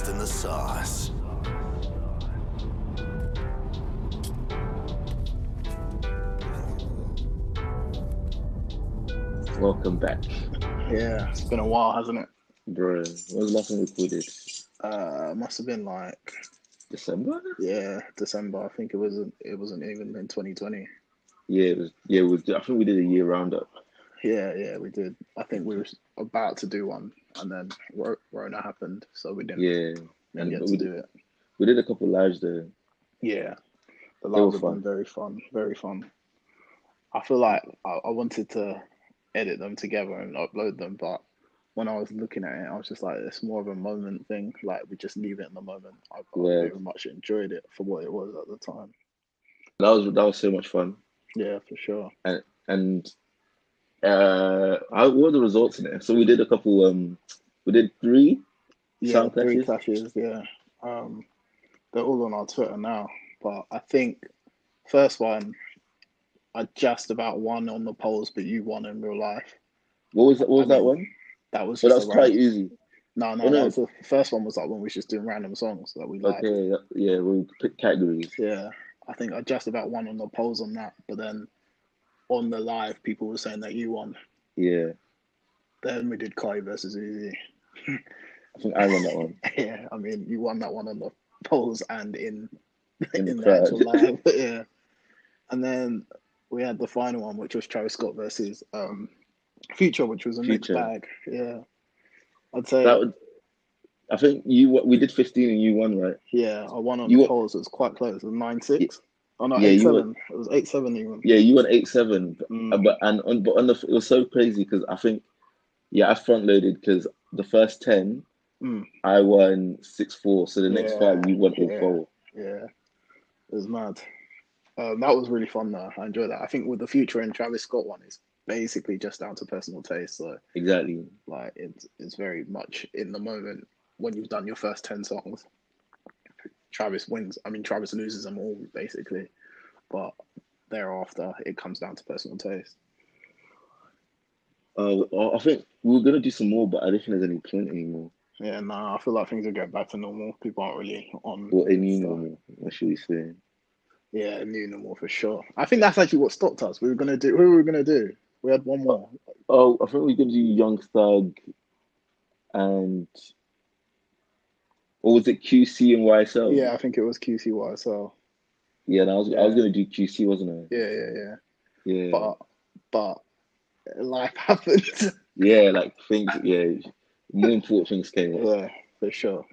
lost in the sauce. Welcome back, Yeah, it's been a while, hasn't it? bro. When was the last time we recorded? Uh, must have been like December? yeah, December. I think it wasn't. It wasn't even in 2020. Yeah, it was. Yeah, we. I think we did a year roundup. Yeah, yeah, we did. I think we were about to do one, and then Ro- Rona happened, so we didn't, Yeah, didn't and get we to did- do it. we did a couple lives though. Yeah, the lives have fun. been very fun, very fun. I feel like I, I wanted to edit them together and upload them, but when I was looking at it, I was just like, it's more of a moment thing. Like we just leave it in the moment. I, I very much enjoyed it for what it was at the time. That was that was so much fun. Yeah, for sure. And And uh, how, what were the results in it? So we did a couple. Um, we did three. Yeah, three clashes? Yeah, um, they're all on our Twitter now. But I think first one, I just about won on the polls, but you won in real life. What was that? What was that one? That was just that was quite random- easy. No, no, Oh, no. the first one was like when we was just doing random songs that we liked. Okay, yeah, we picked categories. Yeah, I think I just about won on the polls on that, but then on the live, people were saying that you won. Yeah, Then we did Kai versus Uzi. I think I won that one. yeah, I mean, you won that one on the polls and in In in, the the actual live. yeah, and then we had the final one, which was Travis Scott versus um, Future, which was a mixed bag. Yeah, I'd say That was. I think you we did fifteen and you won, right? yeah, I won on You the won- polls. It was quite close. It was nine six. Oh no, Yeah, eight you won- It was eight seven even. Yeah, you won eight seven. Mm. But and on but on the it was so crazy because I think yeah I front loaded because the first ten Mm. I won six four. So the next Yeah, five you won all yeah. four. Yeah, it was mad. Um, that was really fun though. I enjoyed that. I think with the future and Travis Scott one, it's basically just down to personal taste. So Exactly. like it's it's very much in the moment when you've done your first ten songs. Travis wins. I mean, Travis loses them all basically, but thereafter it comes down to personal taste. Uh, I think we are gonna do some more, but I don't think there's any point anymore. Yeah, no, I feel like things are going back to normal. People aren't really on. Or any stuff. normal. What should we say? Yeah, new normal for sure. I think that's actually what stopped us. We were gonna do. Who were we gonna do? We had one more. Oh, I think we're gonna do Young Thug and or was it QC and YSL? Yeah, I think it was QCYSL. Yeah, and I was I was gonna do QC, wasn't I? Yeah, yeah, yeah. Yeah. But but life happened. Yeah, like things yeah. More important things came up. yeah, for sure.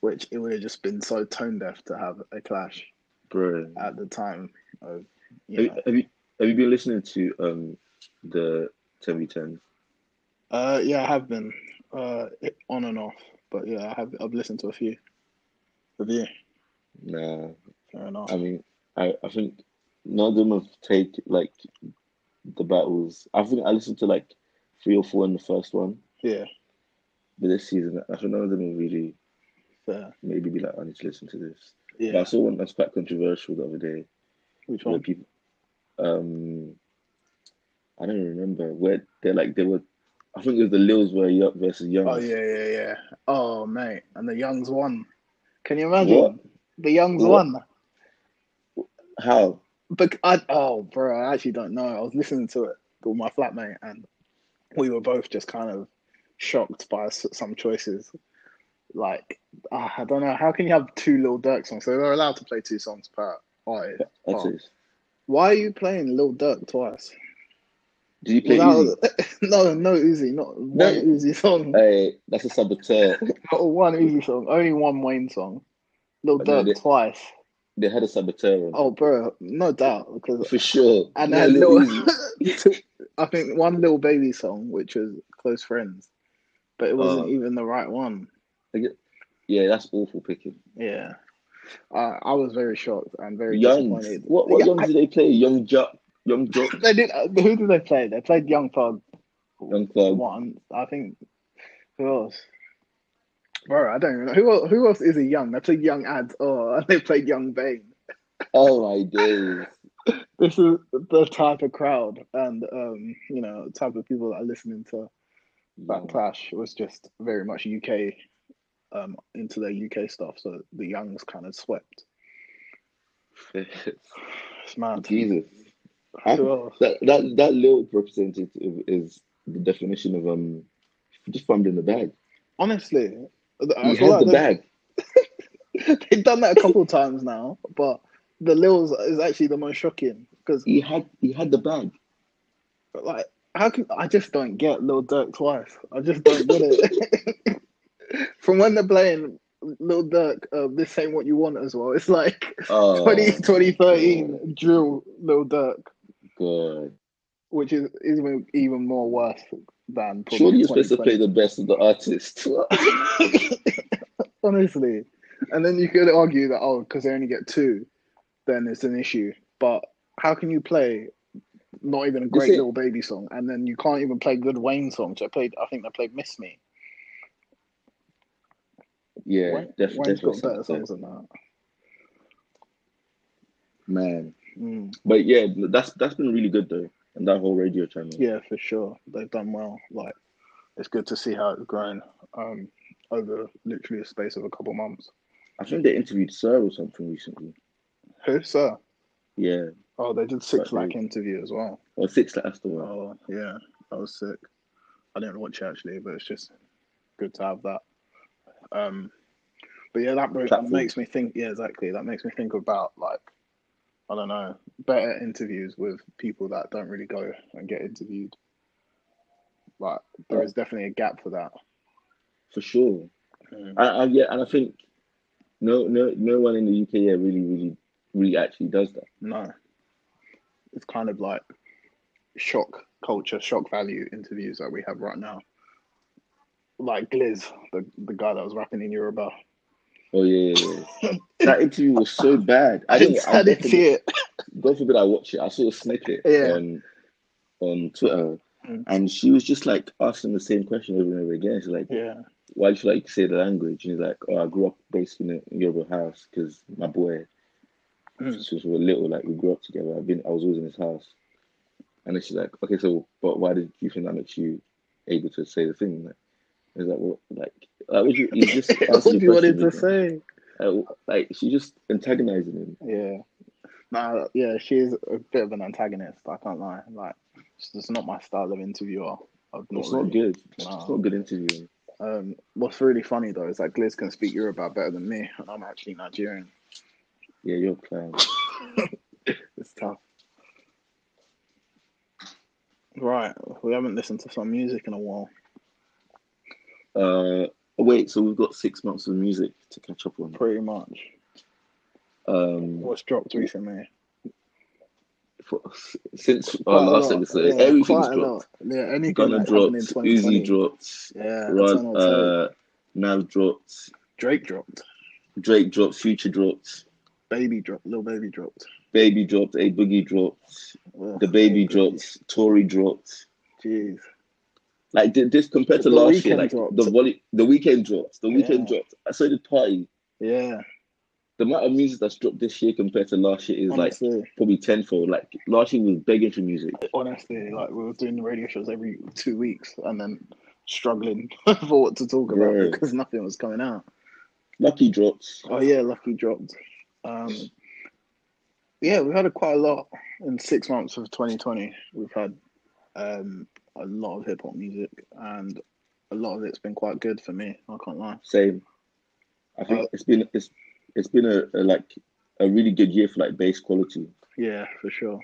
Which it would have just been so tone deaf to have a clash Bro. at the time of Have you know. have you have you been listening to um the 10 v 10 Uh yeah, I have been. Uh on and off. But yeah, I have I've listened to a few. Have you? Nah, Fair enough. I mean, I, I think none of them have taken like the battles. I think I listened to like three or four in the first one, yeah, but this season I think none of them have really fair. maybe be like, I need to listen to this. But I Yeah. saw one that's quite controversial the other day Which one? people, um, I don't remember where they're like they were. I think it was the Lils were Young versus Young. Oh yeah, yeah, yeah. Oh mate, and the Youngs won. Can you imagine? What? The Youngs What? won. How? But I oh bro, I actually don't know. I was listening to it with my flatmate, and we were both just kind of shocked by some choices. Like ah, I don't know, how can you have two Lil Durk songs? So they're allowed to play two songs per artist. Why are you playing Lil Durk twice? Did you play Without- no, no Uzi, not one Uzi song, Hey, that's a saboteur. not one Uzi song, only one Wayne song. Lil But no, they- twice. They had a saboteur on. Oh, bro, no doubt because for sure. and Yeah, little, Uzi. I think one Lil Baby song, which was "Close Friends," but it wasn't Oh. even the right one. Yeah, that's awful picking. Yeah, I I was very shocked and very Youngs. disappointed. What what Yeah, youngs did they play? Young Jock, Young Jock, They did. uh, Who did they play? They played Young Thug. Young Thug. One, I think. Who else? Bro, I don't even know who. Who else is a young? They played Young Adz. Oh, and they played Young Bane. Oh my days. This is the type of crowd and um, you know, type of people that are listening to that clash was just very much UK um, into their UK stuff, so the youngs kind of swept. It's mad. Jesus. I- that that that little representative is the definition of um just fumbling the bag. Honestly, He like the bag. They've done that a couple of times now, but the Lils is actually the most shocking because, He had he had the bag. like, how can I just don't get Lil Durk twice? I just don't get it. From when they're playing Lil Durk, uh, this ain't what you want as well. It's like Oh 20, 2013 drill Lil Durk, God. which is even even more worse than Surely you're supposed to play the best of the artist. Honestly. And then you could argue that, oh, because they only get two, then it's an issue. But how can you play not even a great it. Lil Baby song and then you can't even play good Wayne songs? I played, I think they played Miss Me. yeah, Wayne, def- Wayne's definitely. got better songs than that. Man. Mm, But yeah, that's that's been really good though. And that whole radio channel. yeah, for sure. They've done well. Like, it's good to see how it's grown um, over literally a space of a couple months. I think they interviewed Sir or something recently. Who, sir? Yeah. Oh, they did Six Lack interview as well. Or six that's the one. Oh yeah, that was sick. I didn't watch it actually, but it's just good to have that. Um, but yeah, that, that makes me think. Yeah, exactly. That makes me think about like I don't know, better interviews with people that don't really go and get interviewed. Like there is definitely a gap for that. For sure. Mm. I, I, yeah, and I think no no no one in the UK yeah, really, really, really actually does that. No, it's kind of like shock culture, shock value interviews that we have right now. Like Gliz, the the guy that was rapping in Yoruba. Oh yeah, yeah, yeah. that interview was so bad. I didn't. I didn't see it. God forbid I watch it. I saw a snippet Yeah. on on Twitter, Mm. and she was just like asking the same question over and over again. She's like, Yeah. "Why do you like say the language?" And he's like, "Oh, I grew up basically in a Yoruba house because my boy, Mm. since we were little, like we grew up together. I've been, I was always in his house." And then she's like, "Okay, so but why did you think that makes you able to say the thing?" Like, he's that "Well, like, like would you, you just what answer do you wanted to say? like she's just antagonizing him. Yeah. Nah, yeah, she is a bit of an antagonist. I can't lie. Like, it's just not my style of interviewer. Not It's not good. No. It's not good interviewing. Um, what's really funny though is that Gliz can speak Yoruba better than me, and I'm actually Nigerian. Yeah, you're playing. It's tough. Right, we haven't listened to some music in a while. Uh, wait, so we've got six months of music to catch up on. Pretty much. Um, What's dropped recently? for, since our Quite last lot, episode, yeah, everything's dropped. Yeah, anything Gunna dropped, in 2020. Uzi dropped, Yeah, Rod, uh, Nav dropped, Drake dropped. Drake dropped, Future dropped, Baby dropped. Lil Baby dropped. Baby dropped, A Boogie dropped, DaBaby dropped, Tory dropped. Jeez. Like this compared to The last year, like dropped. the volley, the Weeknd dropped, the Weeknd Yeah. dropped. So did Party. Yeah. The amount of music that's dropped this year compared to last year is like probably tenfold. Like last year we was begging for music. honestly, like we were doing the radio shows every two weeks and then struggling for what to talk about Right. because nothing was coming out. Lucky drops. Oh yeah, Lucky dropped. Um, yeah, we've had a, quite a lot in six months of 2020. We've had um, a lot of hip hop music, and a lot of it's been quite good for me. I can't lie. Same. I think Uh, it's been it's it's been a, a like a really good year for like bass quality. Yeah, for sure.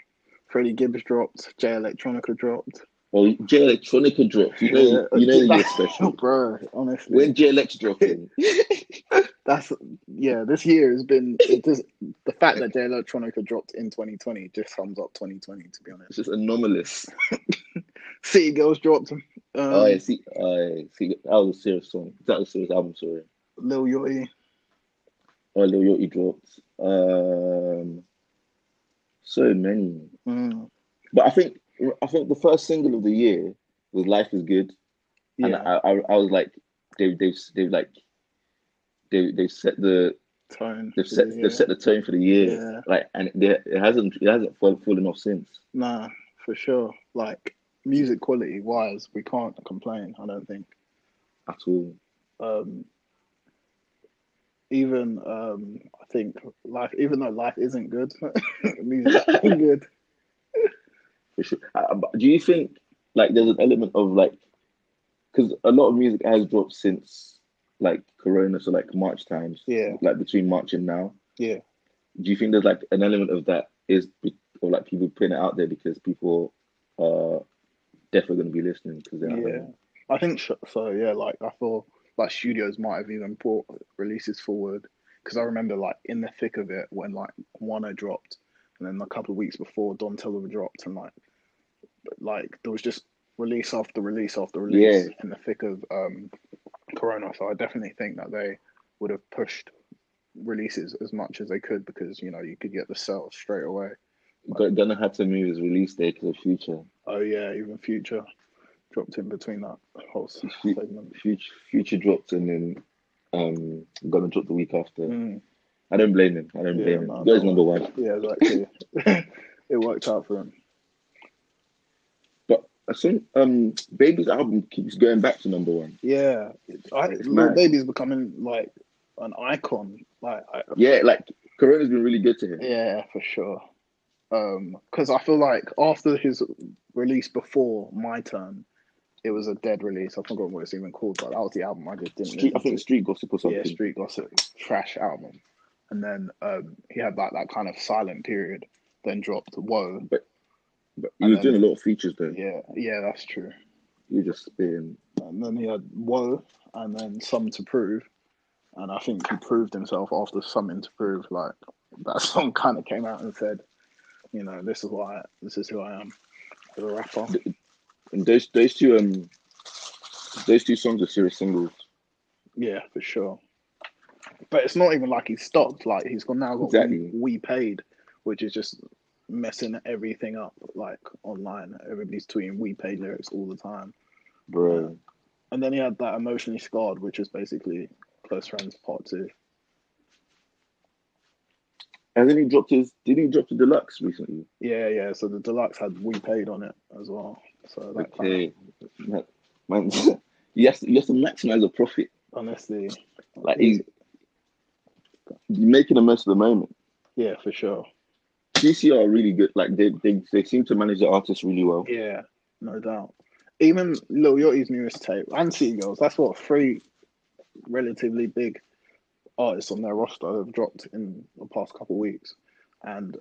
Freddie Gibbs dropped. Jay Electronica dropped. Well, Jay Electronica dropped. You know, Yeah, you know you're special. bro. Honestly, When Jay Electronica dropping, that's yeah. This year has been it just, the fact that Jay Electronica dropped in 2020 just sums up 2020. To be honest, it's just anomalous. City Girls dropped. Um, oh, yeah, see, yeah, see, that was a serious song. That was a serious album. Sorry. Lil Yachty. Oh, Lil Yachty dropped. Um, so many. Mm, But I think I think the first single of the year was "Life Is Good," and yeah, I, I, I was like, they they they've like they they set the tone. they've set the they've set the tone for the year. Yeah. Like, and they, it hasn't it hasn't fall, fallen off since Nah, for sure. Like music quality wise, we can't complain. I don't think. at all. Um, even um, I think life, even though life isn't good, music's still good. For sure. Uh, do you think like there's an element of like because a lot of music has dropped since like Corona, so like March times, Yeah, like between March and now. yeah, Do you think there's like an element of that is or like people putting it out there because people are definitely going to be listening because they're yeah. I think so. Yeah, like I thought, like studios might have even brought releases forward because I remember like in the thick of it when like Wunna dropped, and then a couple of weeks before Don Toliver dropped, and like, like there was just release after release after release Yeah. in the thick of um, Corona. So I definitely think that they would have pushed releases as much as they could because you know you could get the sales straight away. Gon- Gunna have to move his release date to the future. Oh yeah, even Future dropped in between that whole segment. Future, future dropped and then um Gunna drop the week after. Mm, I don't blame him. I don't Yeah, blame him. no, Got his no. number one. yeah, exactly. it worked out for him. But I think um Baby's album keeps going back to number one. Yeah, I, Lil. Baby's becoming like an icon. Like, I, Yeah, like Corona's been really good to him. yeah, for sure. Um, because I feel like after his release before My Turn, it was a dead release. I forgot what it's even called, but that was the album I just didn't. Street, I think to. Street Gossip or something. yeah, Street Gossip, trash album. And then um, he had like that kind of silent period. Then dropped Whoa. But he And was then- doing a lot of features though. Yeah, yeah, that's true. Was just spitting. And then he had Whoa, and then Some to Prove. And I think he proved himself after Something to Prove. Like that song kind of came out and said, you know, this is why this is who I am as a rapper. And those those two um those two songs are serious singles. Yeah, for sure. But it's not even like he stopped. Like he's got now got Exactly. we, we paid, which is just messing everything up. Like online, everybody's tweeting we paid lyrics all the time. Bro. And then he had that emotionally scarred, which is basically close friends part two. And then he dropped his did he drop the deluxe recently? Yeah, yeah. So the deluxe had we paid on it as well. So that kind Okay. Man, he has to, to maximize the profit. honestly, Like he's making the most of the moment. yeah, for sure. QC are really good. Like they, they they seem to manage the artists really well. Yeah, no doubt. Even Lil Yachty's newest tape and Girls, that's what three relatively big artists on their roster have dropped in the past couple of weeks. And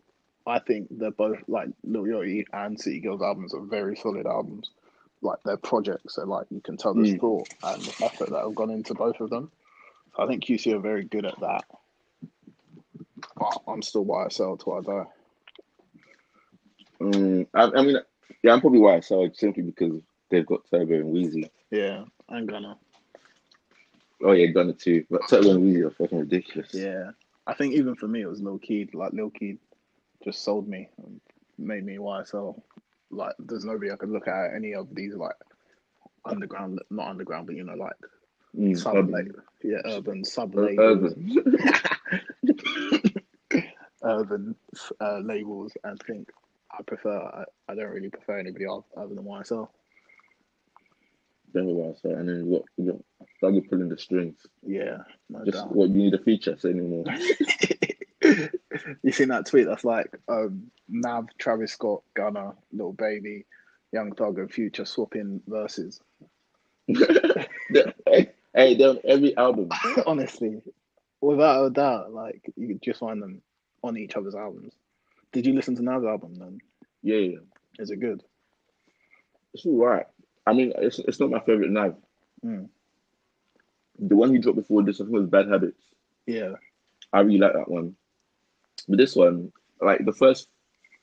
I think they're both like Lil Yachty and City Girls albums are very solid albums. Like their projects, so like you can tell the Mm. thought and the effort that have gone into both of them. So I think QC are very good at that. But I'm still YSL till I die. Um, I, I mean, yeah, I'm probably why I saw it simply because they've got Turbo and Wheezy. Yeah, I'm gonna. Oh yeah, Gunna too. But Turbo and Wheezy are fucking ridiculous. Yeah, I think even for me, it was Lil Keed. Like Lil Keed just sold me, and made me YSL. Like, there's nobody I could look at any of these like underground, not underground, but you know, like Mm, sub urban. like yeah, urban sub labels, urban. urban uh, labels, and think I prefer. I, I don't really prefer anybody else other than YSL. I saw it. And then what you got started pulling the strings. Yeah, no Just doubt. what you need a feature, say no you seen that tweet? That's like um, Nav, Travis Scott, Gunna, Lil Baby, Young Thug, and Future swapping verses. Hey, hey, they're on every album. Honestly, without a doubt, like you could just find them on each other's albums. Did you listen to Nav's album then? Yeah, yeah. Is it good? It's all right. I mean, it's, it's not my favorite Nav. Mm. The one he dropped before this, I think, was Bad Habits. Yeah, I really like that one. But this one, like the first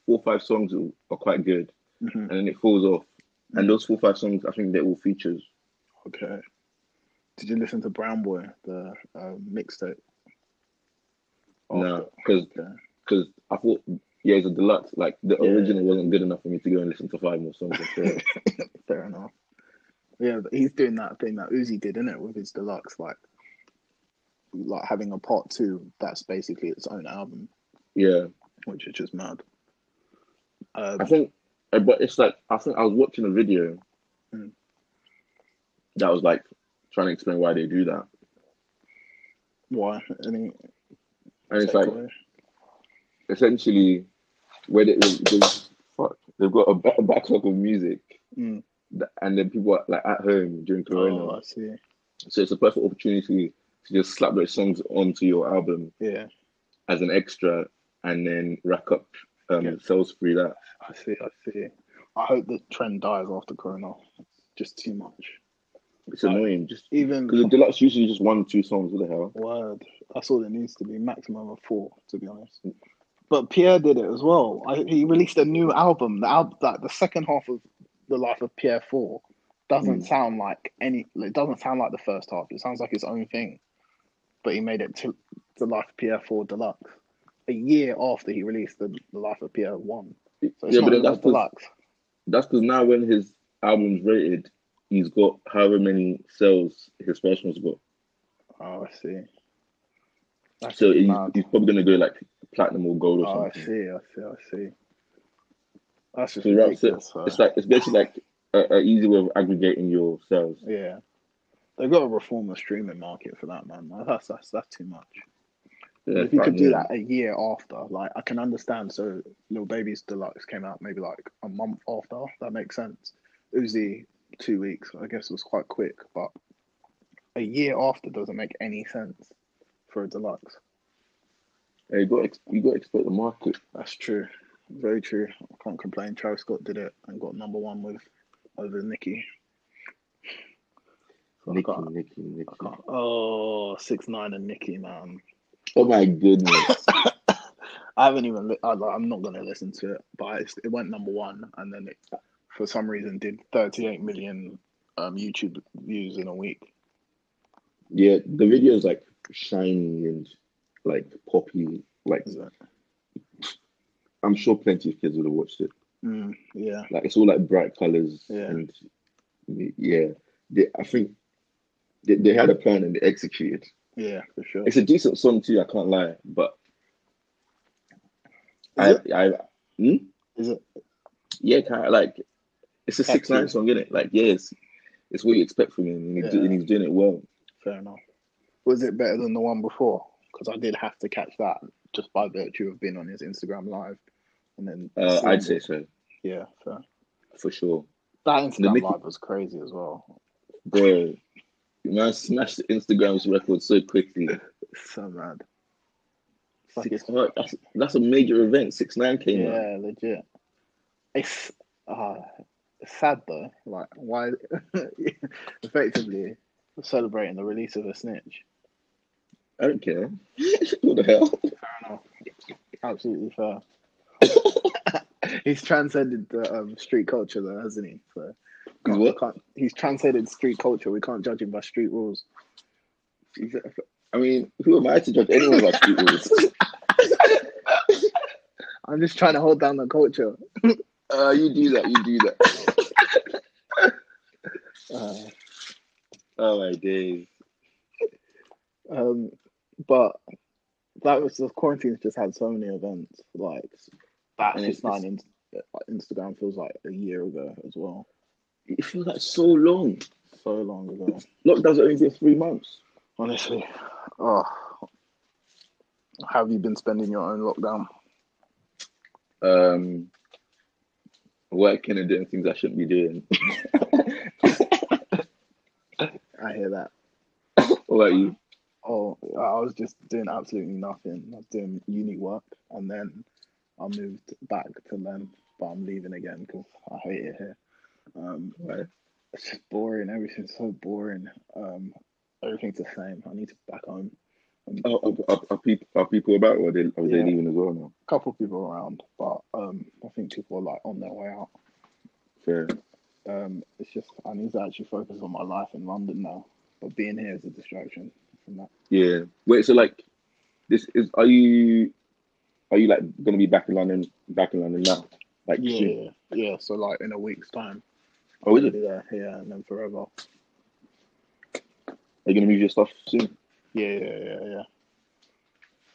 four or five songs are, quite good, hmm and then it falls off. And those four or five songs, I think they're all features. okay. Did you listen to Brown Boy, the uh, mixtape? No, because because I thought yeah, it's a deluxe. Like the Yeah. original wasn't good enough for me to go and listen to five more songs. Fair enough. Yeah, but he's doing that thing that Uzi did, in it, with his deluxe, like, like having a part two that's basically its own album, yeah, which is just mad. Um, I think, uh, but it's like I think I was watching a video Mm. that was like trying to explain why they do that, Why? Any and it's like essentially where they, they, fuck, they've got a ba- backlog of music, Mm. and then people are like at home during Corona, Oh, I see. so it's a perfect opportunity to just slap those songs onto your album Yeah, as an extra, and then rack up um, Yeah. sales through that. I see. I see. I hope the trend dies after Corona. It's just too much. It's annoying, just Even because the deluxe usually just one, two songs. What the hell? word, that's all it needs to be. Maximum of four, to be honest. But Pierre did it as well. I, he released a new album. The album, like the second half of the life of Pierre Four, doesn't Mm. sound like any. It doesn't sound like the first half. It sounds like his own thing. But he made it to the life of Pierre Four Deluxe a year after he released the, the life of Pierre One. So it's yeah, but that's deluxe. that's because now when his album's rated, he's got however many sales his first one's got. Oh, I see. That's So he's, he's probably gonna go like platinum or gold or Oh, I see. I see. I see. That's just So that's it. ridiculous. It's like it's basically like a, a easy way of aggregating your sales. Yeah, they've got to reform the streaming market for that, man. That's that's that's too much. Yeah, if you could do that a year after, like I can understand. So, Lil Baby's Deluxe came out maybe like a month after. That makes sense. Uzi two weeks. I guess it was quite quick, but a year after doesn't make any sense for a deluxe. Yeah, you got you got to expect the market. That's true. Very true. I can't complain. Travis Scott did it and got number one with over Nicki. So I Nicki, Nicki, Nicki. Oh, six nine and Nicki, man. Oh my goodness! I haven't even. Li- I, I'm not gonna listen to it, but it's, it went number one, and then it, for some reason, did 38 million um, YouTube views in a week. yeah, the video is like shiny and like poppy. Like it? I'm sure plenty of kids would have watched it. Mm, yeah, Like it's all like bright colors Yeah. and yeah. They, I think they, they had a plan and they executed. yeah, for sure. It's a decent song too. I can't lie, but Is I, I, hmm? Is it? yeah, kind of like it's a six nine song, isn't it? Like, yeah, it's, it's what you expect from him, and, Yeah. and he's doing it well. Fair enough. Was it better than the one before? Because I did have to catch that just by virtue of being on his Instagram live, and then Uh, I'd say so yeah, fair. for sure, That Instagram Nicki- live was crazy as well. bro. Man smashed Instagram's record so quickly. So mad. It's like Six, it's that's, that's a major event. Six nine came out. Yeah, legit. It's uh, it's sad though. Like, why? effectively celebrating the release of a snitch. I don't care. what the hell? Fair enough. Absolutely fair. he's transcended the um, street culture though, hasn't he? So He's what? he's transcended street culture. We can't judge him by street rules. I mean, who am I to judge anyone by street rules? I'm just trying to hold down the culture. Uh, you do that. You do that. Uh, Oh my days. Um, but that was the quarantine's just had so many events. Like that And it's- nine in, Instagram feels like a year ago as well. It feels like so long. So long ago. Lockdown's only been three months. Honestly, oh, how have you been spending your own lockdown? Um, working and doing things I shouldn't be doing. I hear that. what about you? Oh, I was just doing absolutely nothing. I was doing uni work, and then I moved back to Lem, but I'm leaving again because I hate it here. Um, Right. it's just boring. Everything's so boring. Um, everything's the same. I need to back home. Um, Are, are, are, are people are people about or are they are they leaving as well now? a couple of people around, but um, I think people are like on their way out. Fair. Um, it's just I need to actually focus on my life in London now. But being here is a distraction from that. Yeah. Wait. So like, this is are you are you like gonna be back in London? Back in London now? Like soon? Yeah, yeah. So like in a week's time, Oh, is it? there. Yeah, and then forever. Are you gonna move your stuff soon? Yeah, yeah, yeah, yeah.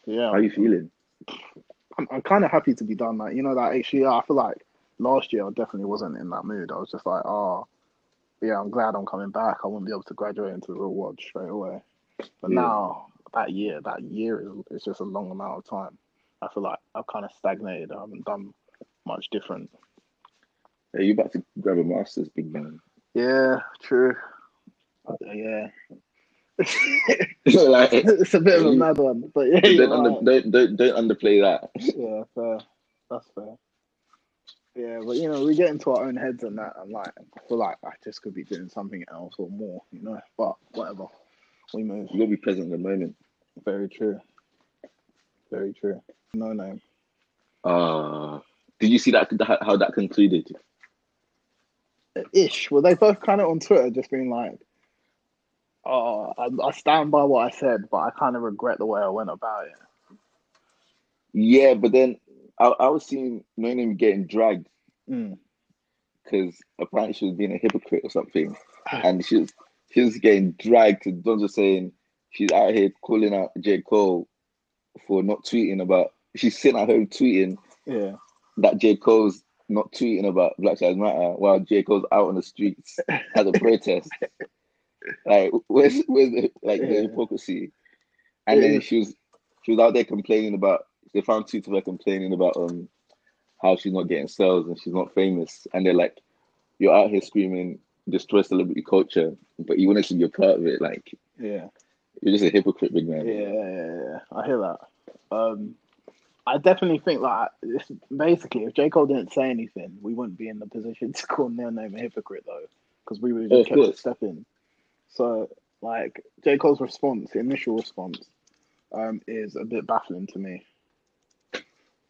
Yeah, How are you feeling? I'm, I'm kind of happy to be done. Like, you know, that actually, I feel like last year I definitely wasn't in that mood. I was just like, oh, yeah, I'm glad I'm coming back. I won't be able to graduate into the real world straight away. But Yeah. now that year. That year is it's just a long amount of time. I feel like I've kind of stagnated. I haven't done much different. Are you about to grab a master's, big man? Yeah, true. Yeah. like, it's a bit of a mad one, but yeah, don't, under, right. don't, don't don't underplay that. yeah, fair. That's fair. Yeah, but you know, we get into our own heads and that, and like, I feel like I just could be doing something else or more, you know. But whatever, we move. You gotta be present in the moment. Very true. Very true. Noname. Uh did you see that how that concluded? Ish. Were they both kind of on Twitter, just being like, "Oh, I, I stand by what I said, but I kind of regret the way I went about it." Yeah, but then I, I was seeing Noname getting dragged Mm. because apparently she was being a hypocrite or something, and she was she was getting dragged to Don just saying she's out here calling out J Cole for not tweeting about. She's sitting at home tweeting Yeah. that J Cole's not tweeting about Black Lives Matter while J Cole's out on the streets as a protest. Like, where's where's the, like Yeah. the hypocrisy? And It then she was she was out there complaining about. They found tweets of her complaining about um how she's not getting sales and she's not famous. And they're like, "You're out here screaming destroy celebrity culture, but you want to be a part of it. Like, Yeah. you're just a hypocrite, big man." Yeah, yeah, yeah. I hear that. Um, I definitely think like this, basically, if J Cole didn't say anything, we wouldn't be in the position to call Noname a hypocrite though, because we would have Oh, just of kept stepping. So, like J Cole's response, the initial response, um, is a bit baffling to me.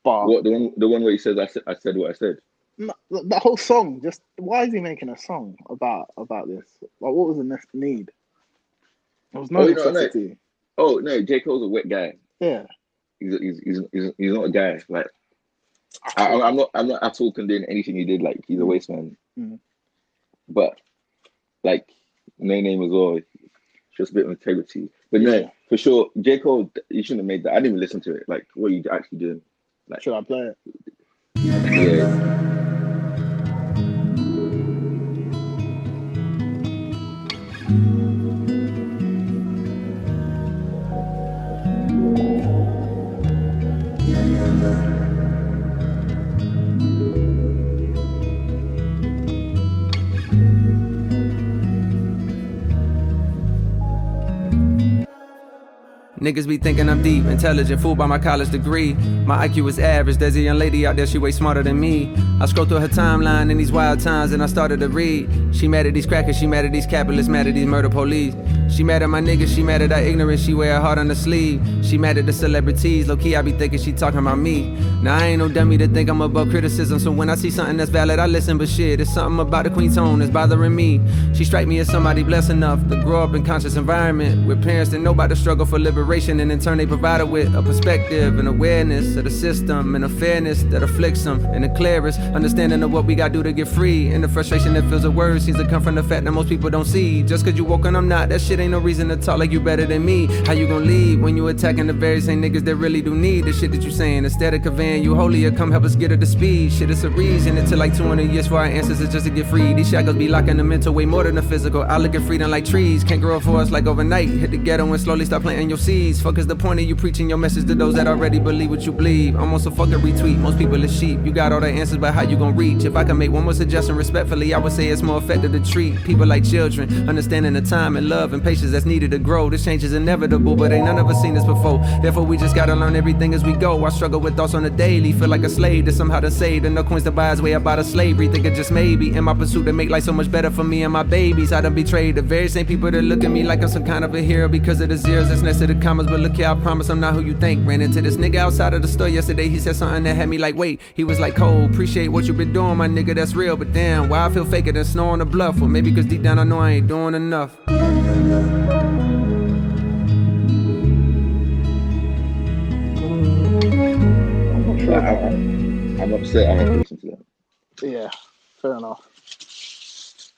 But What the one the one where he says I said I said what I said. No, the the whole song, just why is he making a song about about this? Like, what was the next need? There was no Oh, you know, no. necessity. Oh no, J Cole's a wet guy. Yeah. He's he's he's, he's, he's not a guy. Like I, I'm not I'm not at all condoning anything he did. Like he's a waste man. Mhm. But like Noname as well. Just a bit of integrity. But no, Yeah. for sure, J Cole. You shouldn't have made that. I didn't even listen to it. Like what are you actually doing? Like should I play it? Yeah. Niggas be thinking I'm deep, intelligent, fooled by my college degree. My IQ is average, there's a young lady out there, she way smarter than me. I scroll through her timeline in these wild times and I started to read. She mad at these crackers, she mad at these capitalists, mad at these murder police. She mad at my niggas, she mad at our ignorance, she wear her heart on the sleeve. She mad at the celebrities, low key I be thinking she talking about me. Now I ain't no dummy to think I'm above criticism, so when I see something that's valid, I listen, but shit, it's something about the queen tone that's bothering me. She strike me as somebody blessed enough to grow up in conscious environment with parents that know about the struggle for liberation, and in turn they provided with a perspective and awareness of the system and a fairness that afflicts them, and the clearest understanding of what we gotta do to get free. And the frustration that fills the words seems to come from the fact that most people don't see. Just cause you woke and I'm not, that shit ain't no reason to talk like you better than me. How you gonna lead when you attacking the very same niggas that really do need the shit that you saying? Instead of conveying you holier, come help us get up to speed. Shit, it's a reason. It took like 200 years for our ancestors just to get free. These shackles be locking the mental way more than the physical. I look at freedom like trees, can't grow for us like overnight. Hit the ghetto and slowly start planting your seeds. Fuck is the point of you preaching your message to those that already believe what you believe? Almost a fucking retweet. Most people is sheep. You got all the answers, but how you gonna reach? If I can make one more suggestion respectfully, I would say it's more effective to treat people like children, understanding the time and love and patience that's needed to grow. This change is inevitable, but ain't none of us seen this before. Therefore, we just gotta learn everything as we go. I struggle with thoughts on the daily, feel like a slave to somehow to save. And no coins to buy his way out of slavery. Think it just maybe in my pursuit to make life so much better for me and my babies. I done betrayed the very same people that look at me like I'm some kind of a hero because of the zeros that's next to the commas. But look here, I promise I'm not who you think. Ran into this nigga outside of the store yesterday. He said something that had me like, wait. He was like, Cole, appreciate what you been doing, my nigga. That's real. But damn, why I feel faker than snow on the bluff? Or maybe cause deep down I know I ain't doing enough. I'm sure. I, I'm upset. I have to listen to that. Yeah, fair enough.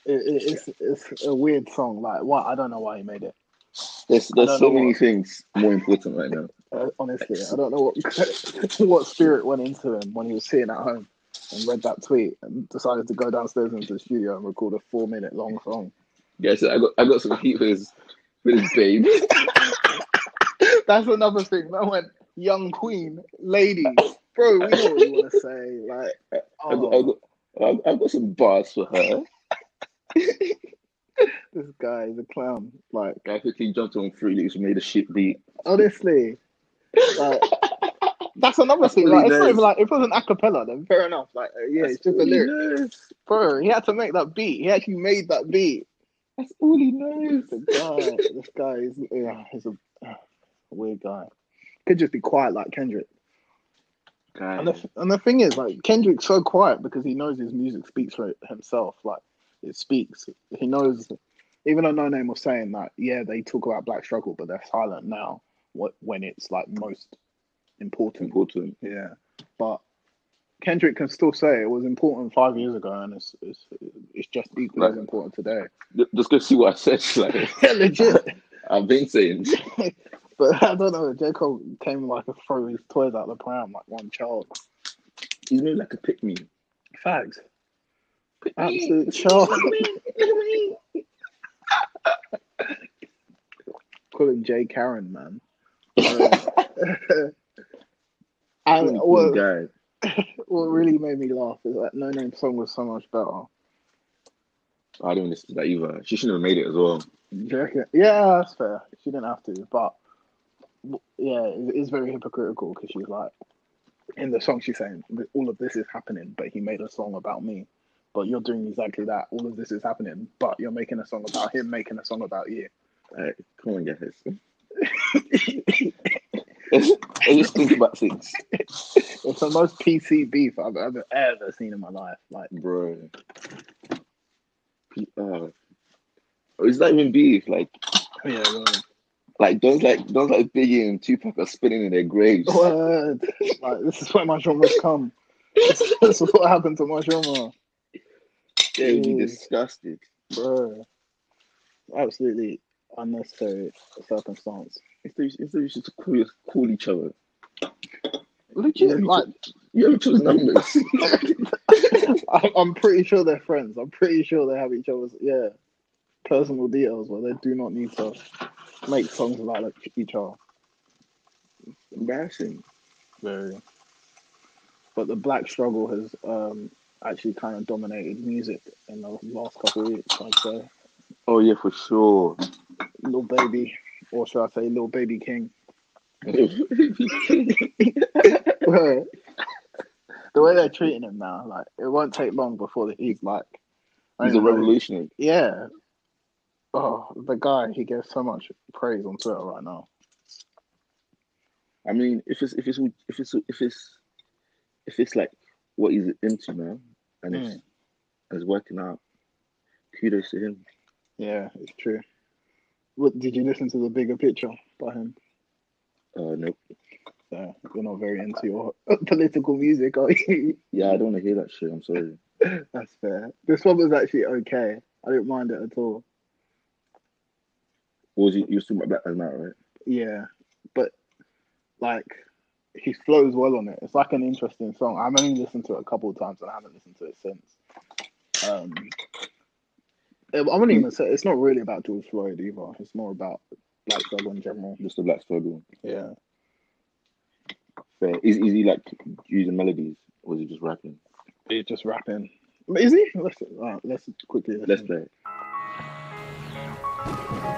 It, it, it's it's a weird song. Like, what? I don't know why he made it. There's there's so many what- things more important right now. Uh, honestly, I don't know what what spirit went into him when he was sitting at home and read that tweet and decided to go downstairs into the studio and record a four minute long song. Yeah, so I got I got some heat for his for his babe. That's another thing. I went young queen, lady, bro. We know what we want to say. Like, I got, I oh, got, I- I've got some bars for her. this guy is a clown. Like, I quickly jumped on three Leaks and made a shit beat. honestly, like, that's another thing. Like, it's not even like if it was an acapella, then fair enough. Like, uh, yeah, it's just a lyric. Bro, he had to make that beat. He actually made that beat. That's all he knows. The guy, this guy is yeah, he's a, a weird guy. Could just be quiet like Kendrick. Guy. And the, and the thing is, like Kendrick's so quiet because he knows his music speaks for himself. Like it speaks. He knows. Even though Noname was saying that, yeah, they talk about black struggle, but they're silent now. What when it's like most important. Important. Yeah, but Kendrick can still say it was important five years ago, and it's it's, it's just equally as important today. Ju- Just go see what I said. Like, Yeah, legit. I've been saying. But I don't know. J Cole came like a throw his toys out the pram like one child. He's made like a pick me. Facts. Absolute child. Call him J Karen, man. Um, and what, guy. what really made me laugh is that Noname song was so much better. I didn't listen to that either. She shouldn't have made it as well. Do you reckon? Yeah, that's fair. She didn't have to, but yeah, it is very hypocritical because she's like, in the song, she's saying all of this is happening, but he made a song about me. But you're doing exactly that. All of this is happening, but you're making a song about him, making a song about you. Like, come on, guys. let's, let's just think about things, It's the most PC beef I've ever ever seen in my life. Like, bro. Uh, it's not even beef. Like, yeah, like those like those like Biggie and Tupac are spinning in their graves. word. like this is where my genres come. This is what happened to my genre, They would be Jeez. disgusted. bro. Absolutely unnecessary circumstance. If they, if they should call, call each other, Legit, Yeah, like you have each other's numbers. I'm, I'm pretty sure they're friends. I'm pretty sure they have each other's yeah personal details where they do not need to make songs about like, each other. Embarrassing. Very. But the black struggle has um, actually kind of dominated music in the last couple of weeks. I'd say, Oh yeah, for sure. Lil Baby, or should I say, Lil Baby King. the way they're treating him now, like it won't take long before he's like, He's a revolutionary. Yeah. Oh, the guy he gets so much praise on Twitter right now. I mean, if it's if it's if it's if it's if it's like what he's into now, and it's, Mm. and it's working out, kudos to him. Yeah, it's true. What did you listen to the bigger picture by him? Uh, nope. So you're not very into your political music, are you? Yeah, I don't want to hear that shit. I'm sorry. That's fair. This one was actually okay. I didn't mind it at all. What was you, you were talking about Black Lives Matter, right? Yeah, but like he flows well on it. It's like an interesting song. I've only listened to it a couple of times and I haven't listened to it since. Um, I wouldn't even say it's not really about George Floyd either. It's more about black struggle in general. Just the Black struggle. Yeah. Fair. Is, is he like using melodies, or is he just rapping? He's just rapping. Is he? Let's uh, let's quickly listen. Let's play. it.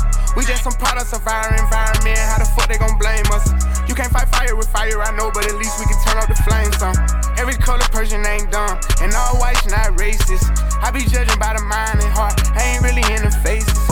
Some products of our environment. How the fuck they gon' blame us? You can't fight fire with fire, I know, but at least we can turn up the flames some. Every color person ain't dumb, and all white's not racist. I be judging by the mind and heart, I ain't really in the face.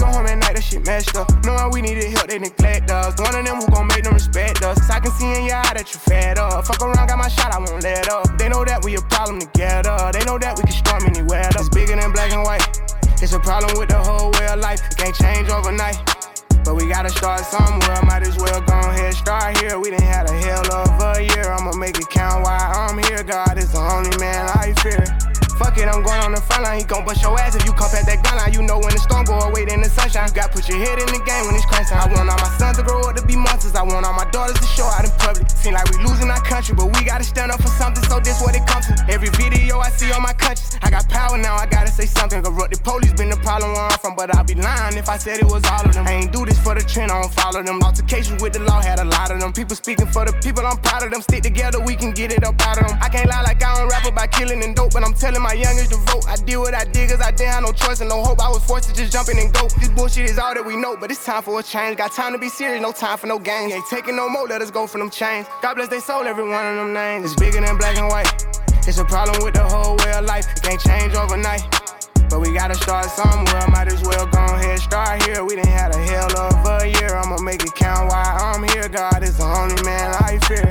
go home at night, that shit messed up. Knowing we needed help, they neglect us. One of them who gon' make them respect us. I can see in your eye that you fed up. Fuck around, got my shot, I won't let up. They know that we a problem together. They know that we can storm anywhere. That's bigger than black and white. It's a problem with the whole way of life. It can't change overnight. But we gotta start somewhere. Might as well go ahead, start here. We done had a hell of a year. I'ma make it count while I'm here. God is the only man I fear. Fuck it, I'm going on the front line. He gon' bust your ass if you come past that gun line. You know when the storm go away, then the sunshine. You got put your head in the game when it's time. I want all my sons to grow up to be monsters. I want all my daughters to show out in public. Seem like we losing our country, but we gotta stand up for something. So this what it comes to. Every video I see on my conscience, I got power now. I gotta say something. Corrupt the police been the problem where I'm from, but I'd be lying if I said it was all of them. I ain't do this for the trend, I don't follow them. Altercations with the law had a lot of them. People speaking for the people, I'm proud of them. Stick together, we can get it up out of them. I can't lie like I don't rap about killing and dope, but I'm telling my youngest to vote. I did what I did, cause I didn't have no choice and no hope. I was forced to just jump in and go. This bullshit is all that we know, but it's time for a change. Got time to be serious, no time for no games. Ain't taking no more, let us go for them chains. God bless they soul, every one of them names. It's bigger than black and white. It's a problem with the whole way of life. It can't change overnight. But we gotta start somewhere. Might as well go ahead, start here. We done had a hell of a year. I'ma make it count while I'm here. God is the only man I fear.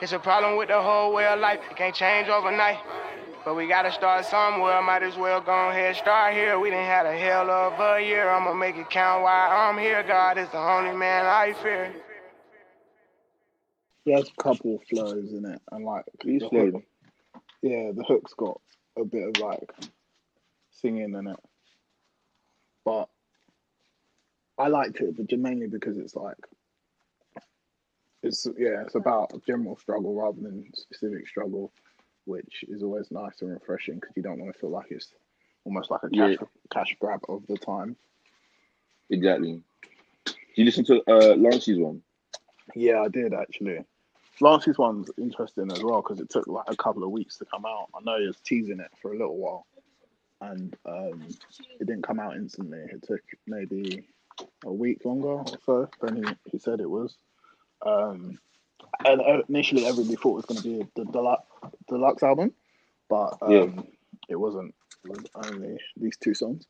It's a problem with the whole way of life. It can't change overnight. But we gotta start somewhere. Might as well go ahead, start here. We didn't had a hell of a year. I'ma make it count while I'm here. God is the only man I fear. He has a couple of flows in it, and like He's the hook, yeah, the hook's got a bit of like singing in it, but I liked it, but mainly because it's like it's yeah, it's about a general struggle rather than specific struggle, which is always nice and refreshing because you don't want to feel like it's almost like a cash Yeah. cash grab of the time. Exactly. Did you listen to uh, Lance's one? Yeah, I did actually. Lance's one's interesting as well because it took like a couple of weeks to come out. I know he was teasing it for a little while, and um, it didn't come out instantly. It took maybe a week longer or so than he, he said it was. Um, and uh, initially, everybody thought it was going to be the deluxe, deluxe album, but um, Yeah. it wasn't. It was only these two songs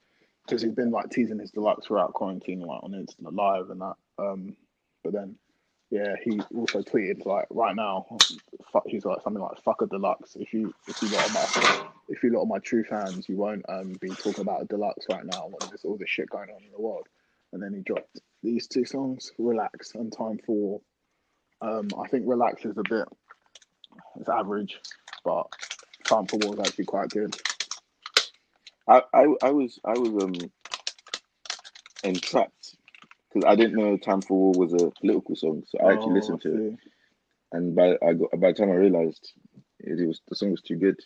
because he's been like teasing his deluxe throughout quarantine, like on Instant Live and that. Um, but then yeah, he also tweeted like right now, fuck, he's like something like "fuck a deluxe." If you if you lot of my if you lot of my true fans, you won't um be talking about a deluxe right now when there's all this shit going on in the world. And then he dropped these two songs, "Relax" and "Time for." Um, I think "Relax" is a bit it's average, but "Time for War" is actually quite good. I, I, I was I was um entrapped because I didn't know "Time for War" was a political song, so I actually Oh, listened to it. And by I got by the time I realized it, it was the song was too good.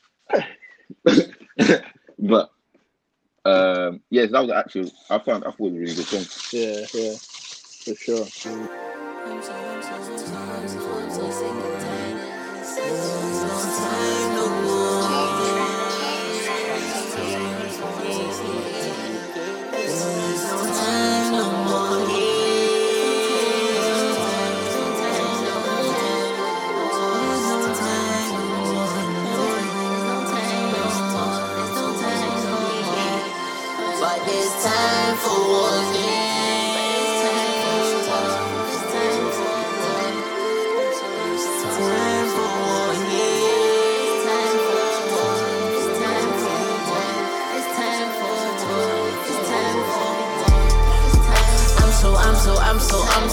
but um, yes, that was actually I found I thought it was a really good song. Yeah, yeah, for sure.